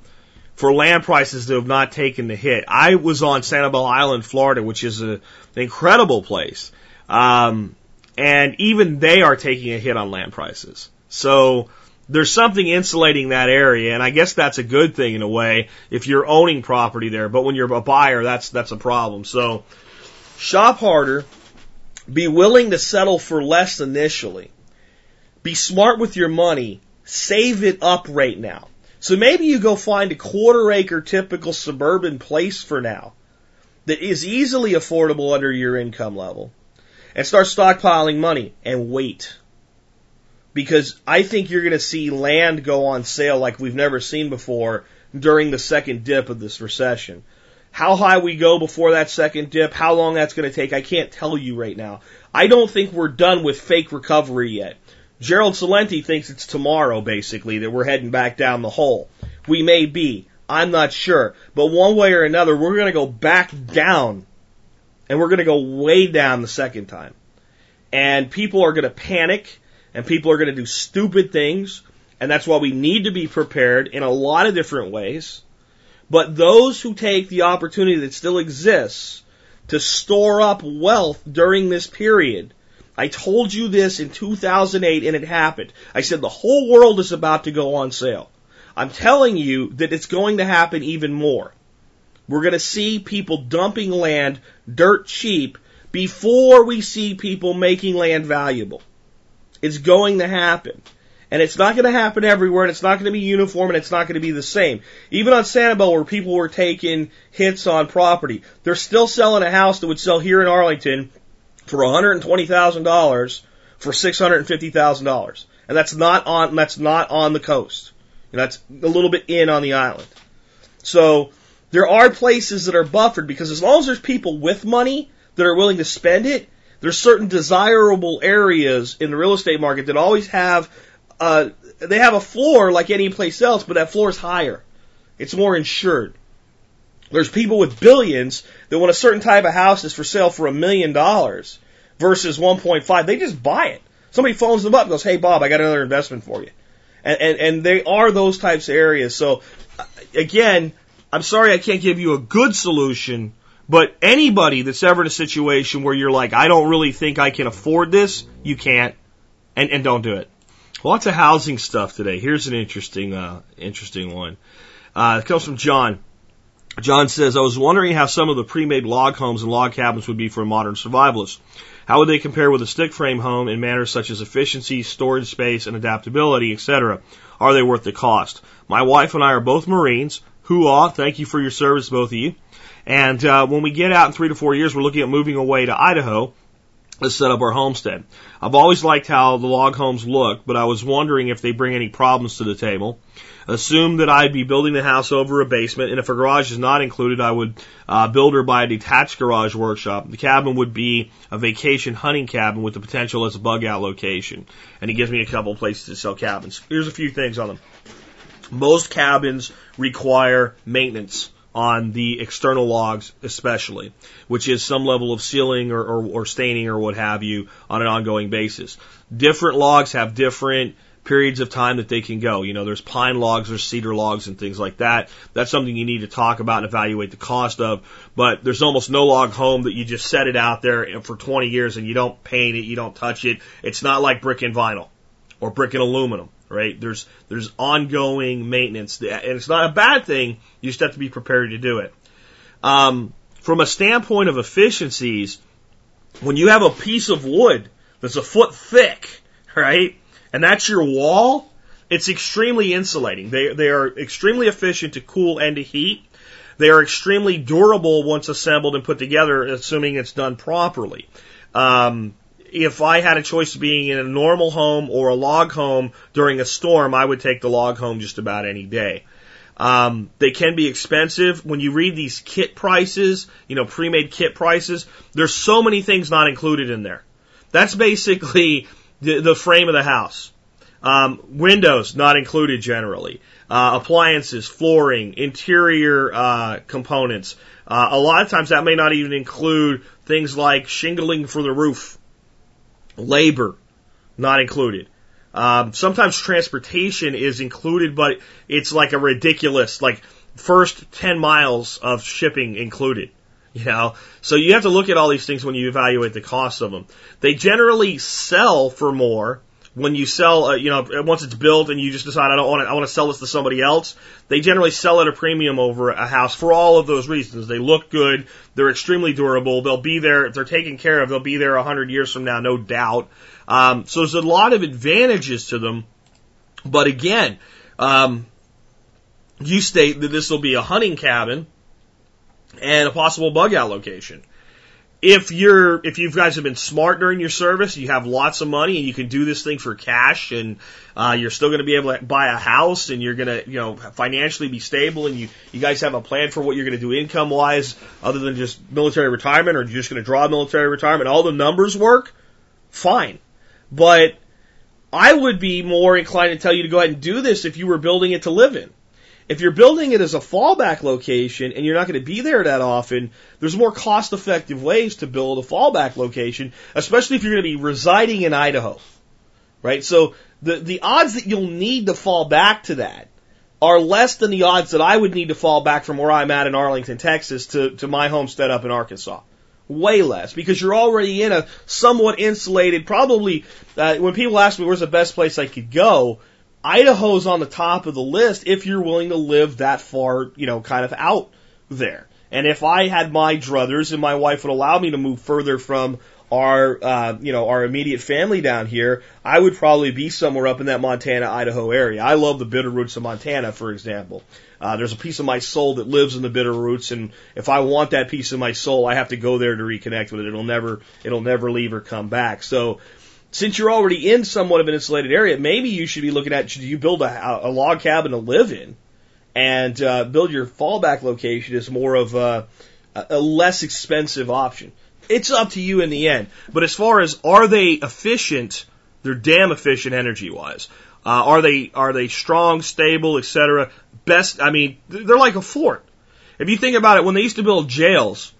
for land prices to have not taken the hit. I was on Sanibel Island, Florida, which is a, an incredible place. Um, and even they are taking a hit on land prices. So there's something insulating that area, and I guess that's a good thing in a way if you're owning property there. But when you're a buyer, that's that's a problem. So shop harder, be willing to settle for less initially, be smart with your money, save it up right now. So maybe you go find a quarter acre typical suburban place for now that is easily affordable under your income level and start stockpiling money and wait. Because I think you're going to see land go on sale like we've never seen before during the second dip of this recession. How high we go before that second dip, how long that's going to take, I can't tell you right now. I don't think we're done with fake recovery yet. Gerald Celente thinks it's tomorrow, basically, that we're heading back down the hole. We may be. I'm not sure. But one way or another, we're going to go back down. And we're going to go way down the second time. And people are going to panic. And people are going to do stupid things. And that's why we need to be prepared in a lot of different ways. But those who take the opportunity that still exists to store up wealth during this period I told you this in 2008 and it happened. I said the whole world is about to go on sale. I'm telling you that it's going to happen even more. We're going to see people dumping land dirt cheap before we see people making land valuable. It's going to happen. And it's not going to happen everywhere, and it's not going to be uniform, and it's not going to be the same. Even on Sanibel, where people were taking hits on property, they're still selling a house that would sell here in Arlington for $120,000 for $650,000. And that's not on, that's not on the coast. And that's a little bit in on the island. So there are places that are buffered because as long as there's people with money that are willing to spend it, there's certain desirable areas in the real estate market that always have, uh, they have a floor like any place else, but that floor is higher. It's more insured. There's people with billions that when a certain type of house is for sale for a million dollars versus 1.5, they just buy it. Somebody phones them up and goes, "Hey Bob, I got another investment for you," and and, and they are those types of areas. So again, I'm sorry I can't give you a good solution, but anybody that's ever in a situation where you're like, I don't really think I can afford this, you can't, and and don't do it. Lots of housing stuff today. Here's an interesting uh, interesting one. Uh, it comes from John. John says, I was wondering how some of the pre-made log homes and log cabins would be for a modern survivalist. How would they compare with a stick frame home in manners such as efficiency, storage space, and adaptability, etc.? Are they worth the cost? My wife and I are both Marines. Hooah! Thank you for your service, both of you. And uh, when we get out in three to four years, we're looking at moving away to Idaho to set up our homestead. I've always liked how the log homes look, but I was wondering if they bring any problems to the table. Assume that I'd be building the house over a basement, and if a garage is not included, I would uh, build or buy a detached garage workshop. The cabin would be a vacation hunting cabin with the potential as a bug out location. And he gives me a couple of places to sell cabins. Here's a few things on them. Most cabins require maintenance on the external logs, especially, which is some level of sealing or, or, or staining or what have you on an ongoing basis. Different logs have different periods of time that they can go. You know, there's pine logs, there's cedar logs and things like that. That's something you need to talk about and evaluate the cost of. But there's almost no log home that you just set it out there for 20 years and you don't paint it, you don't touch it. It's not like brick and vinyl or brick and aluminum, right? There's, there's ongoing maintenance and it's not a bad thing. You just have to be prepared to do it. Um, from a standpoint of efficiencies, when you have a piece of wood that's a foot thick, right, and that's your wall, it's extremely insulating. They, they are extremely efficient to cool and to heat. They are extremely durable once assembled and put together, assuming it's done properly. Um, if I had a choice of being in a normal home or a log home during a storm, I would take the log home just about any day. Um, they can be expensive. When you read these kit prices, you know, pre-made kit prices, there's so many things not included in there. That's basically the, the frame of the house. Um, windows not included generally. Uh, appliances, flooring, interior uh, components. Uh, a lot of times that may not even include things like shingling for the roof, labor not included. Um, sometimes transportation is included, but it's like a ridiculous, like first 10 miles of shipping included. You know, so you have to look at all these things when you evaluate the cost of them. They generally sell for more when you sell, uh, you know, once it's built and you just decide I don't want to, I want to sell this to somebody else. They generally sell at a premium over a house for all of those reasons. They look good, they're extremely durable, they'll be there, if they're taken care of, they'll be there a hundred years from now, no doubt. Um, so there's a lot of advantages to them, but again, um, you state that this will be a hunting cabin and a possible bug out location. If you're, if you guys have been smart during your service, you have lots of money and you can do this thing for cash and, uh, you're still going to be able to buy a house and you're going to, you know, financially be stable and you, you guys have a plan for what you're going to do income wise other than just military retirement or you're just going to draw military retirement. All the numbers work. Fine. But I would be more inclined to tell you to go ahead and do this if you were building it to live in. If you're building it as a fallback location and you're not going to be there that often, there's more cost effective ways to build a fallback location, especially if you're going to be residing in Idaho. Right? So the, the odds that you'll need to fall back to that are less than the odds that I would need to fall back from where I'm at in Arlington, Texas to, to my homestead up in Arkansas. Way less because you're already in a somewhat insulated, probably, uh, when people ask me where's the best place I could go, Idaho's on the top of the list if you're willing to live that far, you know, kind of out there. And if I had my druthers and my wife would allow me to move further from our, uh, you know, our immediate family down here, I would probably be somewhere up in that Montana, Idaho area. I love the Bitterroots of Montana, for example. Uh, there's a piece of my soul that lives in the Bitterroots, and if I want that piece of my soul, I have to go there to reconnect with it. It'll never, it'll never leave or come back. So, since you're already in somewhat of an insulated area, maybe you should be looking at should you build a, a log cabin to live in, and uh, build your fallback location as more of a, a less expensive option. It's up to you in the end. But as far as are they efficient, they're damn efficient energy wise. Uh, are they are they strong, stable, etc. Best. I mean, they're like a fort. If you think about it, when they used to build jails,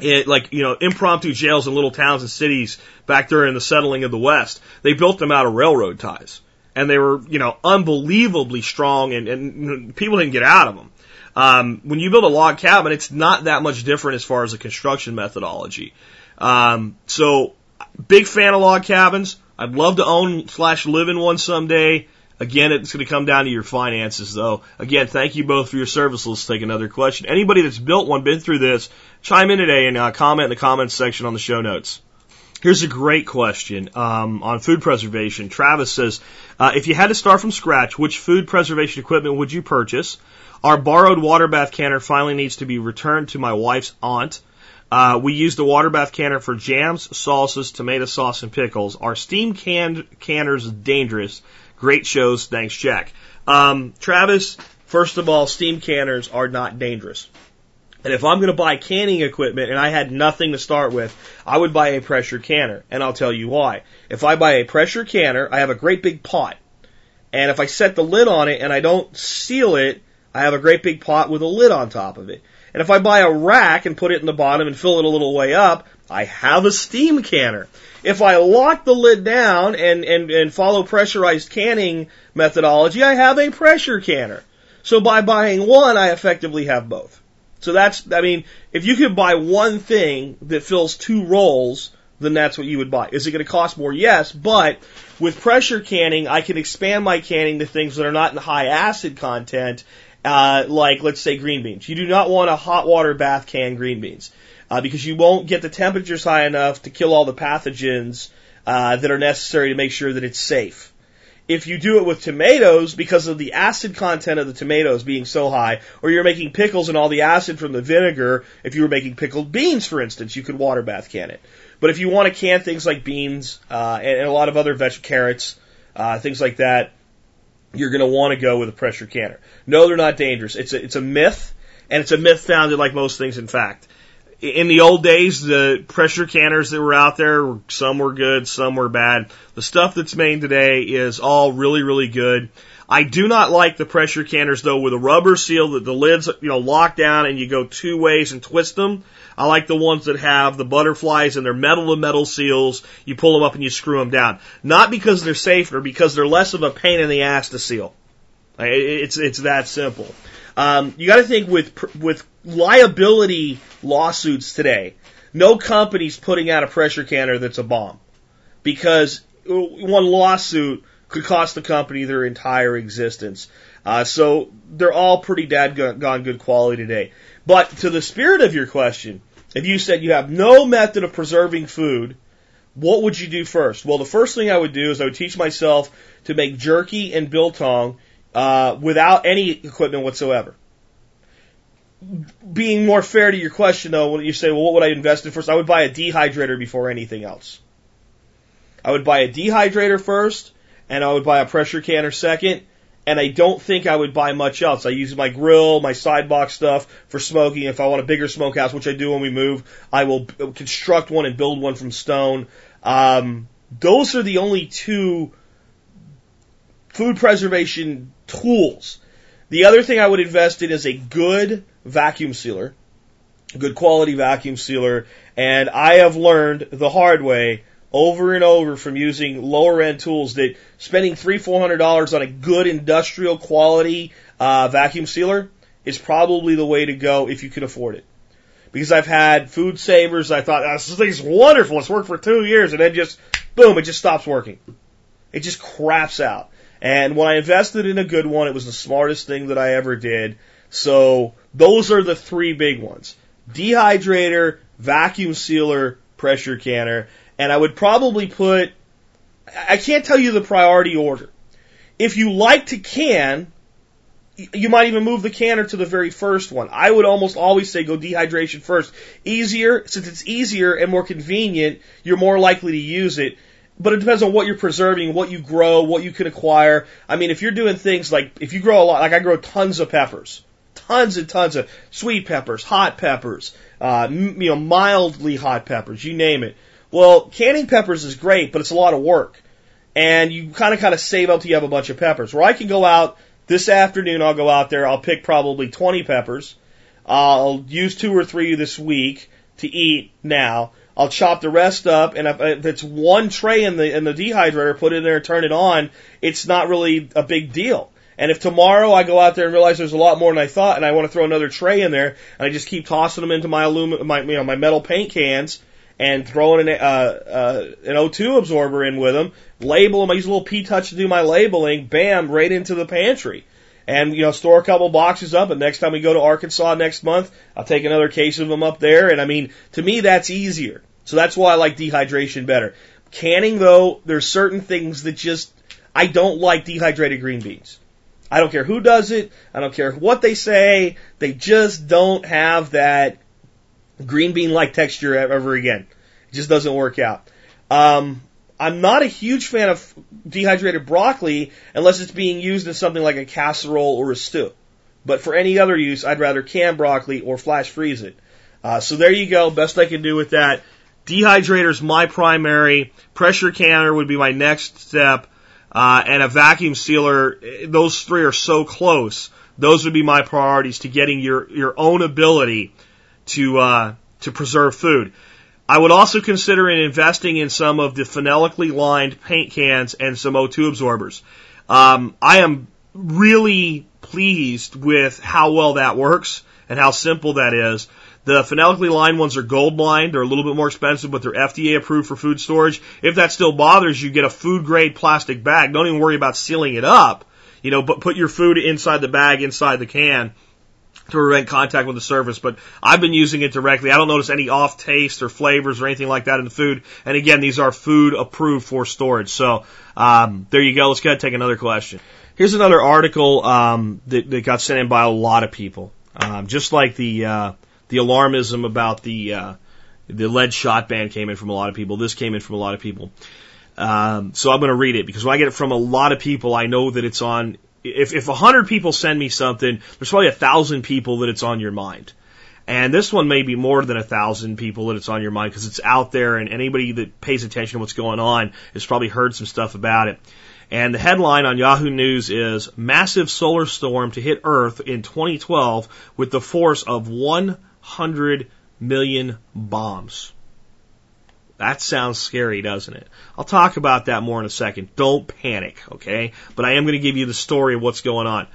it, like, you know, impromptu jails in little towns and cities back during the settling of the West. They built them out of railroad ties. And they were, you know, unbelievably strong and, and people didn't get out of them. Um, when you build a log cabin, it's not that much different as far as the construction methodology. Um, so, big fan of log cabins. I'd love to own slash live in one someday. Again, it's going to come down to your finances, though. Again, thank you both for your service. Let's take another question. Anybody that's built one, been through this, chime in today and uh, comment in the comments section on the show notes. Here's a great question um, on food preservation. Travis says, uh, if you had to start from scratch, which food preservation equipment would you purchase? Our borrowed water bath canner finally needs to be returned to my wife's aunt. Uh, we use the water bath canner for jams, salsas, tomato sauce, and pickles. Our steam canned canners dangerous Great shows. Thanks, Jack. Um, Travis, first of all, steam canners are not dangerous. And if I'm going to buy canning equipment and I had nothing to start with, I would buy a pressure canner. And I'll tell you why. If I buy a pressure canner, I have a great big pot. And if I set the lid on it and I don't seal it, I have a great big pot with a lid on top of it. And if I buy a rack and put it in the bottom and fill it a little way up, I have a steam canner. If I lock the lid down and, and, and follow pressurized canning methodology, I have a pressure canner. So by buying one, I effectively have both. So that's, I mean, if you could buy one thing that fills two roles, then that's what you would buy. Is it going to cost more? Yes, but with pressure canning, I can expand my canning to things that are not in high acid content uh, like let's say green beans. You do not want a hot water bath can green beans uh, because you won't get the temperatures high enough to kill all the pathogens uh, that are necessary to make sure that it's safe. If you do it with tomatoes, because of the acid content of the tomatoes being so high, or you're making pickles and all the acid from the vinegar, if you were making pickled beans, for instance, you could water bath can it. But if you want to can things like beans uh, and, and a lot of other veg carrots, uh, things like that, you're going to want to go with a pressure canner. No, they're not dangerous. It's a, it's a myth, and it's a myth founded like most things in fact in the old days, the pressure canners that were out there, some were good, some were bad. The stuff that's made today is all really, really good. I do not like the pressure canners though with a rubber seal that the lids, you know, lock down and you go two ways and twist them. I like the ones that have the butterflies and they're metal to metal seals. You pull them up and you screw them down. Not because they're safer, because they're less of a pain in the ass to seal. It's, it's that simple. Um, you got to think with with liability lawsuits today. No company's putting out a pressure canner that's a bomb because one lawsuit could cost the company their entire existence. Uh, so they're all pretty dad gone good quality today. But to the spirit of your question, if you said you have no method of preserving food, what would you do first? Well, the first thing I would do is I would teach myself to make jerky and biltong uh, without any equipment whatsoever. Being more fair to your question, though, when you say, well, what would I invest in first? I would buy a dehydrator before anything else. I would buy a dehydrator first, and I would buy a pressure canner second, and I don't think I would buy much else. I use my grill, my sidebox stuff for smoking. If I want a bigger smokehouse, which I do when we move, I will construct one and build one from stone. Um, those are the only two food preservation tools. The other thing I would invest in is a good vacuum sealer, good quality vacuum sealer, and I have learned the hard way over and over from using lower end tools that spending three, four hundred dollars on a good industrial quality uh, vacuum sealer is probably the way to go if you can afford it. Because I've had food savers, I thought oh, this thing's wonderful. It's worked for two years, and then just boom, it just stops working. It just craps out. And when I invested in a good one, it was the smartest thing that I ever did. So those are the three big ones. Dehydrator, vacuum sealer, pressure canner. And I would probably put, I can't tell you the priority order. If you like to can, you might even move the canner to the very first one. I would almost always say go dehydration first. Easier, since it's easier and more convenient, you're more likely to use it but it depends on what you're preserving, what you grow, what you can acquire. I mean, if you're doing things like, if you grow a lot, like I grow tons of peppers, tons and tons of sweet peppers, hot peppers, uh, you know, mildly hot peppers, you name it. Well, canning peppers is great, but it's a lot of work. And you kind of kind of save up till you have a bunch of peppers. Where I can go out this afternoon, I'll go out there, I'll pick probably 20 peppers. I'll use two or three this week to eat now. I'll chop the rest up, and if, it's one tray in the in the dehydrator, put it in there, turn it on. It's not really a big deal. And if tomorrow I go out there and realize there's a lot more than I thought, and I want to throw another tray in there, and I just keep tossing them into my aluminum, my you know my metal paint cans, and throwing an uh, uh, an O2 absorber in with them, label them. I use a little P touch to do my labeling. Bam, right into the pantry and you know store a couple boxes up and next time we go to Arkansas next month I'll take another case of them up there and I mean to me that's easier so that's why I like dehydration better. Canning though, there's certain things that just, I don't like dehydrated green beans. I don't care who does it. I don't care what they say. They just don't have that green bean like texture ever again. It just doesn't work out. Um, I'm not a huge fan of dehydrated broccoli unless it's being used in something like a casserole or a stew. But for any other use, I'd rather can broccoli or flash freeze it. Uh, so there you go. Best I can do with that. Dehydrator is my primary. Pressure canner would be my next step. Uh, and a vacuum sealer. Those three are so close. Those would be my priorities to getting your, your own ability to, uh, to preserve food. I would also consider investing in some of the phenolically lined paint cans and some O2 absorbers. Um, I am really pleased with how well that works and how simple that is. The phenolically lined ones are gold lined. They're a little bit more expensive, but they're FDA approved for food storage. If that still bothers you, get a food grade plastic bag. Don't even worry about sealing it up. you know, but put your food inside the bag, inside the can to prevent contact with the surface. But I've been using it directly. I don't notice any off taste or flavors or anything like that in the food. And again, these are food approved for storage. So um, there you go. Let's go ahead and take another question. Here's another article um, that, that got sent in by a lot of people. Um, just like the uh, the alarmism about the uh, the lead shot ban came in from a lot of people. This came in from a lot of people. Um, so I'm going to read it because when I get it from a lot of people, I know that it's on. If if a hundred people send me something, there's probably a thousand people that it's on your mind. And this one may be more than a thousand people that it's on your mind because it's out there and anybody that pays attention to what's going on has probably heard some stuff about it. And the headline on Yahoo News is Massive Solar Storm to Hit Earth in 2012 with the force of 100 million bombs. That sounds scary, doesn't it? I'll talk about that more in a second. Don't panic, okay? But I am going to give you the story of what's going on.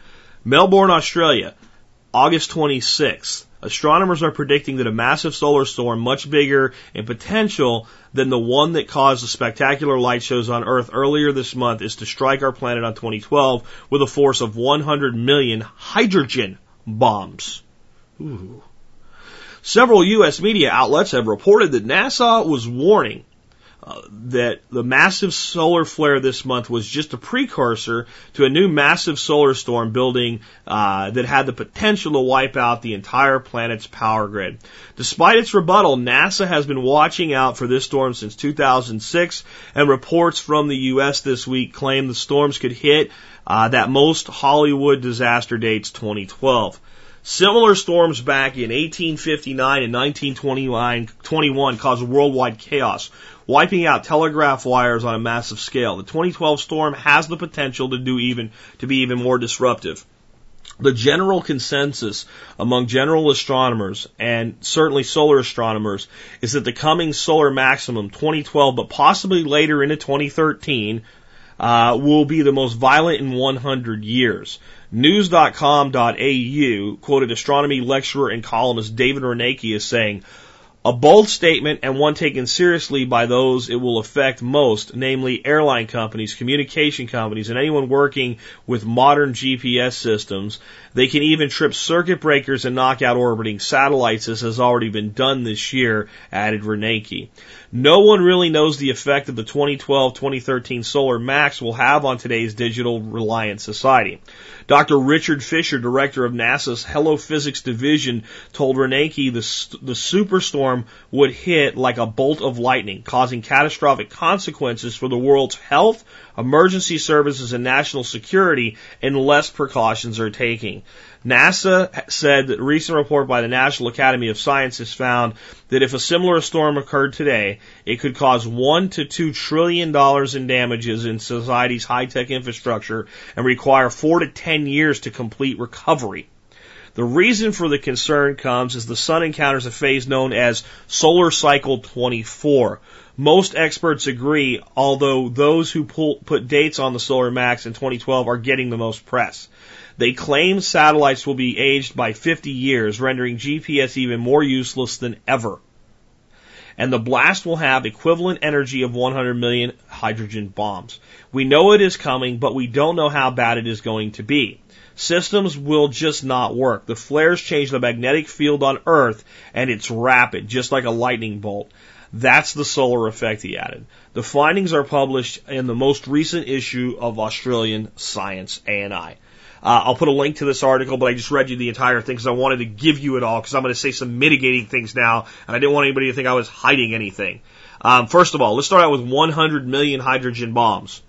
Melbourne, Australia, August 26th. Astronomers are predicting that a massive solar storm, much bigger in potential than the one that caused the spectacular light shows on Earth earlier this month, is to strike our planet on 2012 with a force of 100 million hydrogen bombs. Ooh. Several U.S. media outlets have reported that NASA was warning uh, that the massive solar flare this month was just a precursor to a new massive solar storm building uh, that had the potential to wipe out the entire planet's power grid. Despite its rebuttal, NASA has been watching out for this storm since 2006, and reports from the U.S. this week claim the storms could hit uh, that most Hollywood disaster dates 2012. Similar storms back in 1859 and 1921 caused worldwide chaos, wiping out telegraph wires on a massive scale. The 2012 storm has the potential to do even to be even more disruptive. The general consensus among general astronomers and certainly solar astronomers is that the coming solar maximum 2012, but possibly later into 2013, uh, will be the most violent in 100 years. News.com.au quoted astronomy lecturer and columnist David Reneke as saying, a bold statement and one taken seriously by those it will affect most, namely airline companies, communication companies, and anyone working with modern GPS systems. They can even trip circuit breakers and knock out orbiting satellites, as has already been done this year, added Reneke. No one really knows the effect that the 2012-2013 solar max will have on today's digital reliant society. Dr. Richard Fisher, director of NASA's Heliophysics division, told Reneke the, the superstorm would hit like a bolt of lightning, causing catastrophic consequences for the world's health, emergency services, and national security unless precautions are taken. NASA said that a recent report by the National Academy of Sciences found that if a similar storm occurred today, it could cause one to two trillion dollars in damages in society's high-tech infrastructure and require four to ten years to complete recovery. The reason for the concern comes as the sun encounters a phase known as solar cycle 24. Most experts agree, although those who pull, put dates on the solar max in 2012 are getting the most press. They claim satellites will be aged by 50 years, rendering GPS even more useless than ever. And the blast will have equivalent energy of 100 million hydrogen bombs. We know it is coming, but we don't know how bad it is going to be. Systems will just not work. The flares change the magnetic field on Earth, and it's rapid, just like a lightning bolt. That's the solar effect, he added. The findings are published in the most recent issue of Australian Science ANI. Uh, I'll put a link to this article, but I just read you the entire thing because I wanted to give you it all because I'm going to say some mitigating things now, and I didn't want anybody to think I was hiding anything. Um, first of all, let's start out with 100 million hydrogen bombs.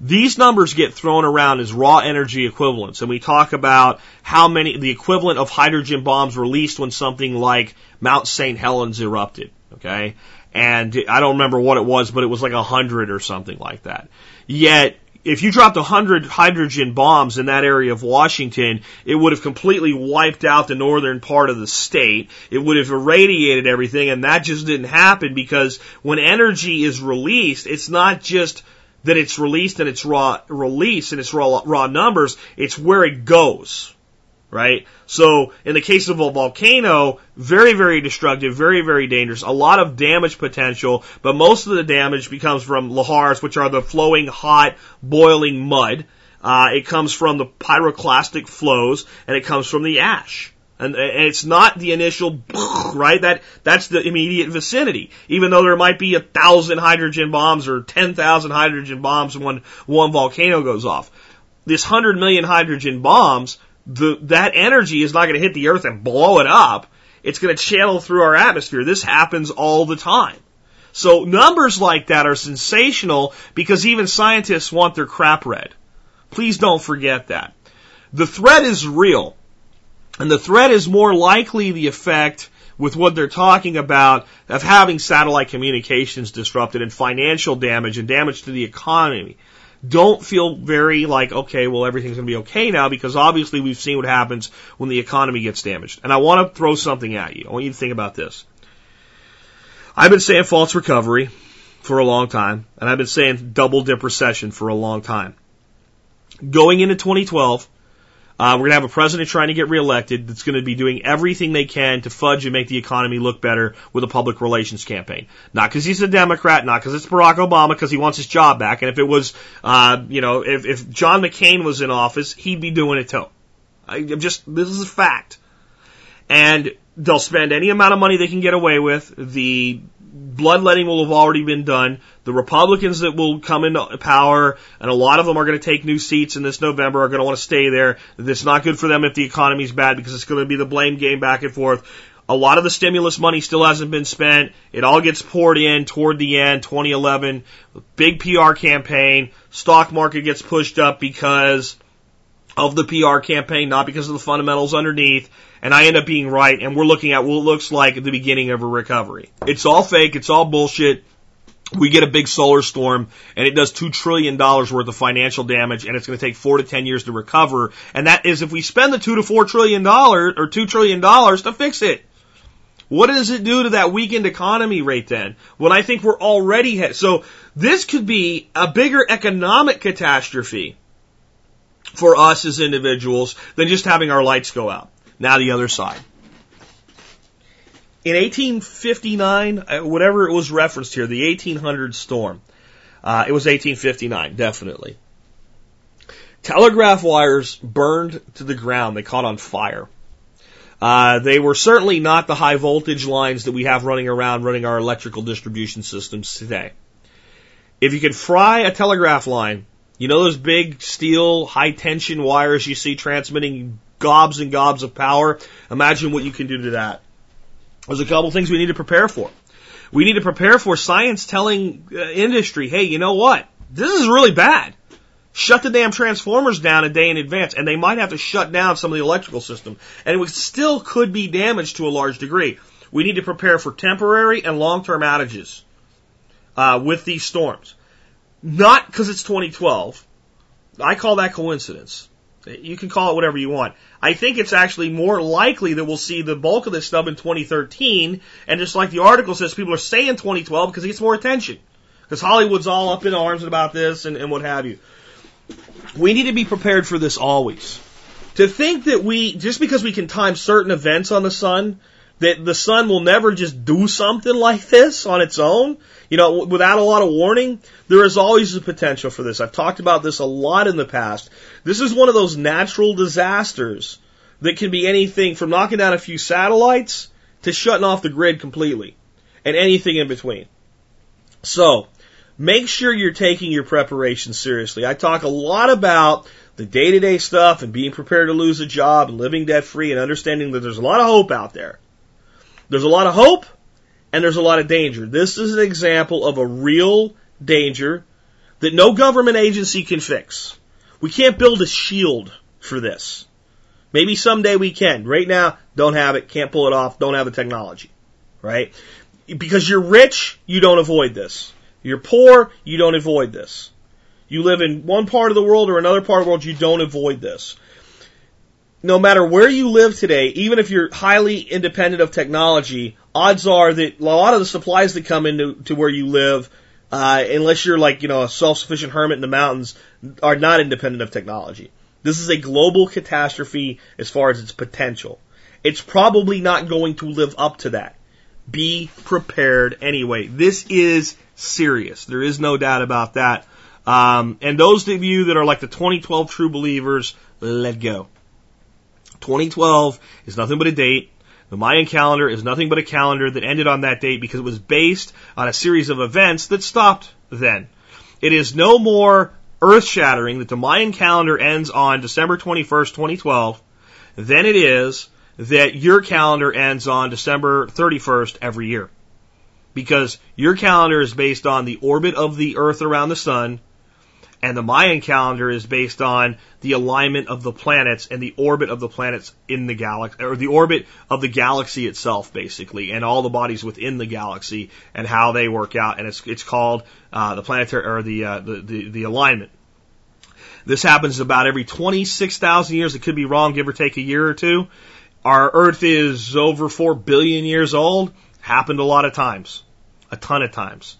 These numbers get thrown around as raw energy equivalents, and we talk about how many, the equivalent of hydrogen bombs released when something like Mount St. Helens erupted, okay? And I don't remember what it was, but it was like a hundred or something like that. Yet, if you dropped a 100 hydrogen bombs in that area of Washington, it would have completely wiped out the northern part of the state. It would have irradiated everything, and that just didn't happen because when energy is released, it's not just that it's released and it's raw release and it's raw, raw numbers, it's where it goes right? So in the case of a volcano, very, very destructive, very, very dangerous, a lot of damage potential, but most of the damage becomes from lahars, which are the flowing, hot, boiling mud. Uh, it comes from the pyroclastic flows, and it comes from the ash. And, and it's not the initial, <laughs> right? That, that's the immediate vicinity. Even though there might be a thousand hydrogen bombs or 10,000 hydrogen bombs when one volcano goes off. This hundred million hydrogen bombs, the, that energy is not going to hit the earth and blow it up. It's going to channel through our atmosphere. This happens all the time. So numbers like that are sensational because even scientists want their crap read. Please don't forget that. The threat is real. And the threat is more likely the effect with what they're talking about of having satellite communications disrupted and financial damage and damage to the economy. Don't feel very like, okay, well, everything's going to be okay now because obviously we've seen what happens when the economy gets damaged. And I want to throw something at you. I want you to think about this. I've been saying false recovery for a long time, and I've been saying double dip recession for a long time. Going into 2012, uh, we're going to have a president trying to get reelected that's going to be doing everything they can to fudge and make the economy look better with a public relations campaign. Not because he's a Democrat, not because it's Barack Obama, because he wants his job back. And if it was, uh, you know, if, if John McCain was in office, he'd be doing it too. I, I'm just, this is a fact. And they'll spend any amount of money they can get away with. The bloodletting will have already been done. The Republicans that will come into power, and a lot of them are going to take new seats in this November, are going to want to stay there. It's not good for them if the economy's bad because it's going to be the blame game back and forth. A lot of the stimulus money still hasn't been spent. It all gets poured in toward the end, 2011. Big PR campaign. Stock market gets pushed up because of the PR campaign, not because of the fundamentals underneath and I end up being right, and we're looking at what it looks like at the beginning of a recovery. It's all fake, it's all bullshit. We get a big solar storm and it does two trillion dollars worth of financial damage and it's going to take four to ten years to recover. And that is if we spend the two to four trillion dollars or two trillion dollars to fix it. What does it do to that weakened economy rate then? When I think we're already hit. So this could be a bigger economic catastrophe for us as individuals than just having our lights go out. Now the other side. In 1859, uh, whatever it was referenced here, the 1800 storm, uh, it was 1859, definitely. Telegraph wires burned to the ground. They caught on fire. Uh, they were certainly not the high voltage lines that we have running around running our electrical distribution systems today. If you could fry a telegraph line, you know those big steel high tension wires you see transmitting gobs and gobs of power. Imagine what you can do to that. There's a couple things we need to prepare for. We need to prepare for science telling uh, industry, hey, you know what? This is really bad. Shut the damn transformers down a day in advance, and they might have to shut down some of the electrical system. And it still could be damaged to a large degree. We need to prepare for temporary and long-term outages uh, with these storms. Not because it's 2012. I call that coincidence. You can call it whatever you want. I think it's actually more likely that we'll see the bulk of this stuff in 2013. And just like the article says, people are saying 2012 because it gets more attention. Because Hollywood's all up in arms about this and, and what have you. We need to be prepared for this always. To think that we, just because we can time certain events on the sun, that the sun will never just do something like this on its own, you know, without a lot of warning, there is always a potential for this. I've talked about this a lot in the past. This is one of those natural disasters that can be anything from knocking down a few satellites to shutting off the grid completely and anything in between. So, make sure you're taking your preparation seriously. I talk a lot about the day to day stuff and being prepared to lose a job and living debt free and understanding that there's a lot of hope out there. There's a lot of hope and there's a lot of danger. This is an example of a real danger that no government agency can fix. We can't build a shield for this. Maybe someday we can. Right now, don't have it, can't pull it off, don't have the technology. Right? Because you're rich, you don't avoid this. You're poor, you don't avoid this. You live in one part of the world or another part of the world, you don't avoid this no matter where you live today, even if you're highly independent of technology, odds are that a lot of the supplies that come into to where you live, uh, unless you're like you know a self-sufficient hermit in the mountains, are not independent of technology. This is a global catastrophe as far as its potential. It's probably not going to live up to that. Be prepared anyway. This is serious. There is no doubt about that. Um, and those of you that are like the 2012 true believers, let go. 2012 is nothing but a date. The Mayan calendar is nothing but a calendar that ended on that date because it was based on a series of events that stopped then. It is no more earth shattering that the Mayan calendar ends on December 21st, 2012 than it is that your calendar ends on December 31st every year. Because your calendar is based on the orbit of the earth around the sun and the Mayan calendar is based on the alignment of the planets and the orbit of the planets in the galaxy, or the orbit of the galaxy itself, basically, and all the bodies within the galaxy and how they work out. And it's it's called uh, the planetary or the, uh, the the the alignment. This happens about every 26,000 years. It could be wrong, give or take a year or two. Our Earth is over 4 billion years old. Happened a lot of times. A ton of times.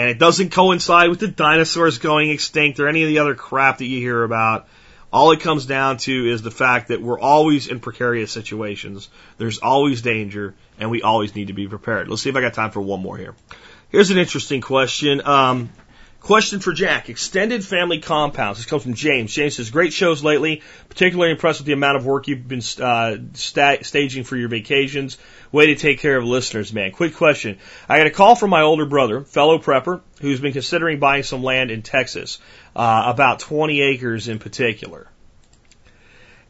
And it doesn't coincide with the dinosaurs going extinct or any of the other crap that you hear about. All it comes down to is the fact that we're always in precarious situations. There's always danger, and we always need to be prepared. Let's see if I got time for one more here. Here's an interesting question. Um, Question for Jack. Extended family compounds. This comes from James. James says, great shows lately. Particularly impressed with the amount of work you've been uh, sta- staging for your vacations. Way to take care of listeners, man. Quick question. I got a call from my older brother, fellow prepper, who's been considering buying some land in Texas, uh, about 20 acres in particular.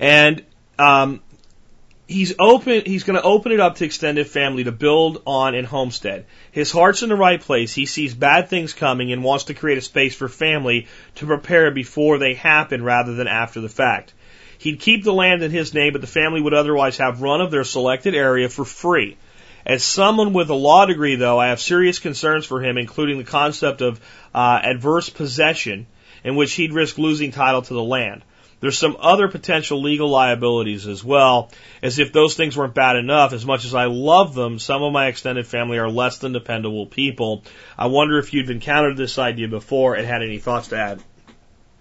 And um, he's open he's going to open it up to extended family to build on and homestead. His heart's in the right place. He sees bad things coming and wants to create a space for family to prepare before they happen rather than after the fact. He'd keep the land in his name, but the family would otherwise have run of their selected area for free. As someone with a law degree, though, I have serious concerns for him, including the concept of uh, adverse possession, in which he'd risk losing title to the land. There's some other potential legal liabilities as well, as if those things weren't bad enough. As much as I love them, some of my extended family are less than dependable people. I wonder if you've encountered this idea before and had any thoughts to add.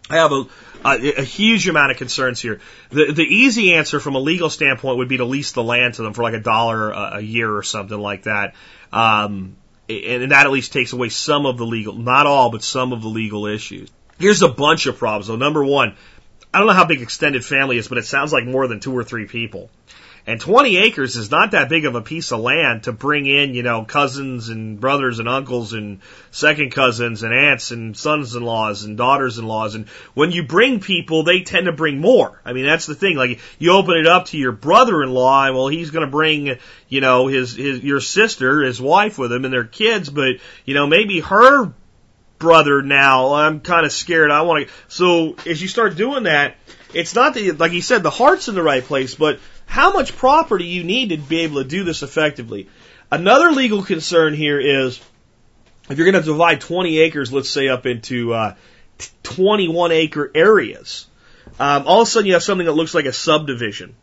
I have a, a, a, huge amount of concerns here. The, the easy answer from a legal standpoint would be to lease the land to them for like a dollar a, year or something like that. Um, and, and that at least takes away some of the legal, not all, but some of the legal issues. Here's a bunch of problems though. Number one, I don't know how big extended family is, but it sounds like more than two or three people. And 20 acres is not that big of a piece of land to bring in, you know, cousins and brothers and uncles and second cousins and aunts and sons-in-laws and daughters-in-laws. And when you bring people, they tend to bring more. I mean, that's the thing. Like, you open it up to your brother-in-law, well, he's going to bring, you know, his, his, your sister, his wife with him and their kids, but, you know, maybe her brother now. I'm kind of scared. I want to. So as you start doing that, it's not that, like he said, the heart's in the right place, but how much property you need to be able to do this effectively. Another legal concern here is if you're going to divide 20 acres, let's say up into uh, 21 acre areas, um, all of a sudden you have something that looks like a subdivision.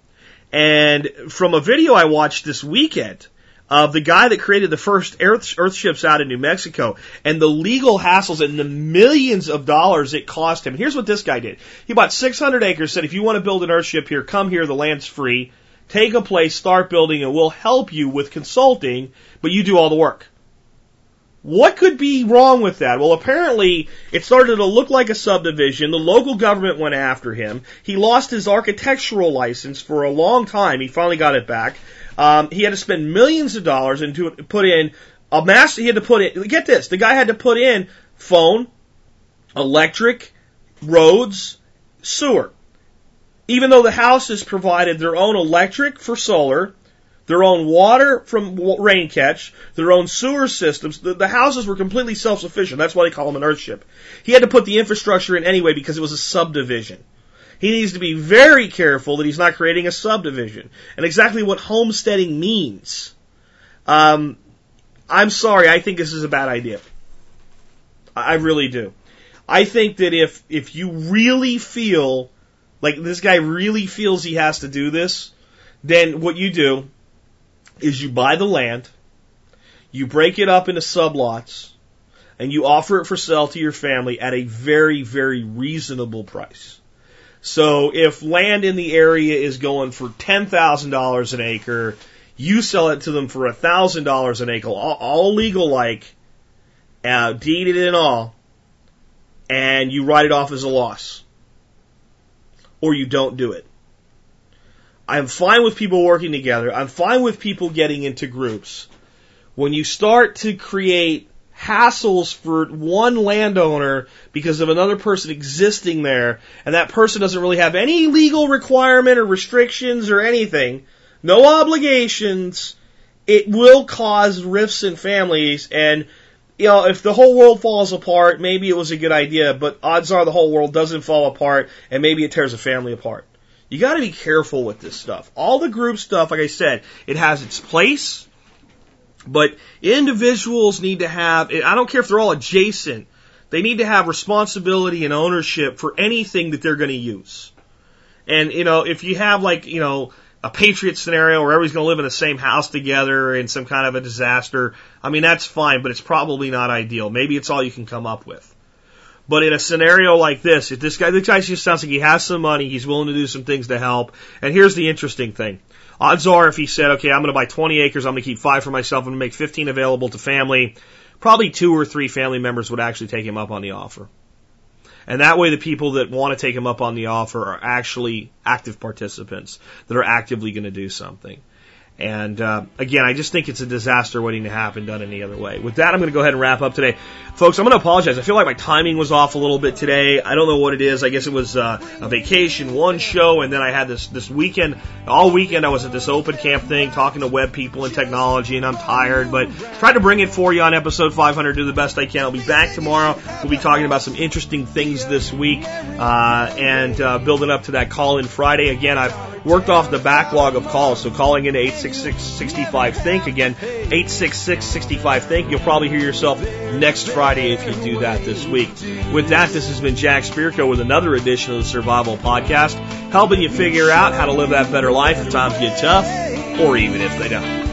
And from a video I watched this weekend, of the guy that created the first earth, earthships out in New Mexico and the legal hassles and the millions of dollars it cost him. Here's what this guy did. He bought 600 acres, said, if you want to build an earthship here, come here, the land's free. Take a place, start building, and we'll help you with consulting, but you do all the work. What could be wrong with that? Well, apparently it started to look like a subdivision. The local government went after him. He lost his architectural license for a long time. He finally got it back. Um, he had to spend millions of dollars and put in a mass. He had to put in. Get this: the guy had to put in phone, electric, roads, sewer. Even though the houses provided their own electric for solar, their own water from rain catch, their own sewer systems. The, the, houses were completely self-sufficient. That's why they call them an earthship. He had to put the infrastructure in anyway because it was a subdivision. He needs to be very careful that he's not creating a subdivision. And exactly what homesteading means. Um, I'm sorry, I think this is a bad idea. I really do. I think that if if you really feel like this guy really feels he has to do this, then what you do is you buy the land, you break it up into sublots, and you offer it for sale to your family at a very, very reasonable price. So if land in the area is going for $10,000 an acre, you sell it to them for $1,000 an acre, all, all legal like, uh, deeded and all. and you write it off as a loss. Or you don't do it. I'm fine with people working together. I'm fine with people getting into groups. When you start to create hassles for one landowner because of another person existing there, and that person doesn't really have any legal requirement or restrictions or anything, no obligations, it will cause rifts in families and you know, if the whole world falls apart, maybe it was a good idea, but odds are the whole world doesn't fall apart and maybe it tears a family apart. You gotta be careful with this stuff. All the group stuff, like I said, it has its place, but individuals need to have, I don't care if they're all adjacent, they need to have responsibility and ownership for anything that they're gonna use. And, you know, if you have like, you know, a patriot scenario where everybody's going to live in the same house together in some kind of a disaster, I mean, that's fine, but it's probably not ideal. Maybe it's all you can come up with. But in a scenario like this, if this guy, this guy just sounds like he has some money, he's willing to do some things to help. And here's the interesting thing. Odds are if he said, okay, I'm going to buy 20 acres, I'm going to keep five for myself, I'm going to make 15 available to family, probably two or three family members would actually take him up on the offer. And that way the people that want to take him up on the offer are actually active participants that are actively going to do something. And uh, again, I just think it's a disaster waiting to happen done any other way. With that, I'm going to go ahead and wrap up today. Folks, I'm going to apologize. I feel like my timing was off a little bit today. I don't know what it is. I guess it was uh, a vacation, one show, and then I had this this weekend. All weekend, I was at this open camp thing talking to web people and technology, and I'm tired, but try to bring it for you on episode 500. Do the best I can. I'll be back tomorrow. We'll be talking about some interesting things this week uh, and uh, building up to that call in Friday. Again, I've worked off the backlog of calls, so calling in 8 866 Think. Again, 866 Think. You'll probably hear yourself next Friday if you do that this week. With that, this has been Jack Spirko with another edition of the Survival Podcast, helping you figure out how to live that better life if times get tough, or even if they don't.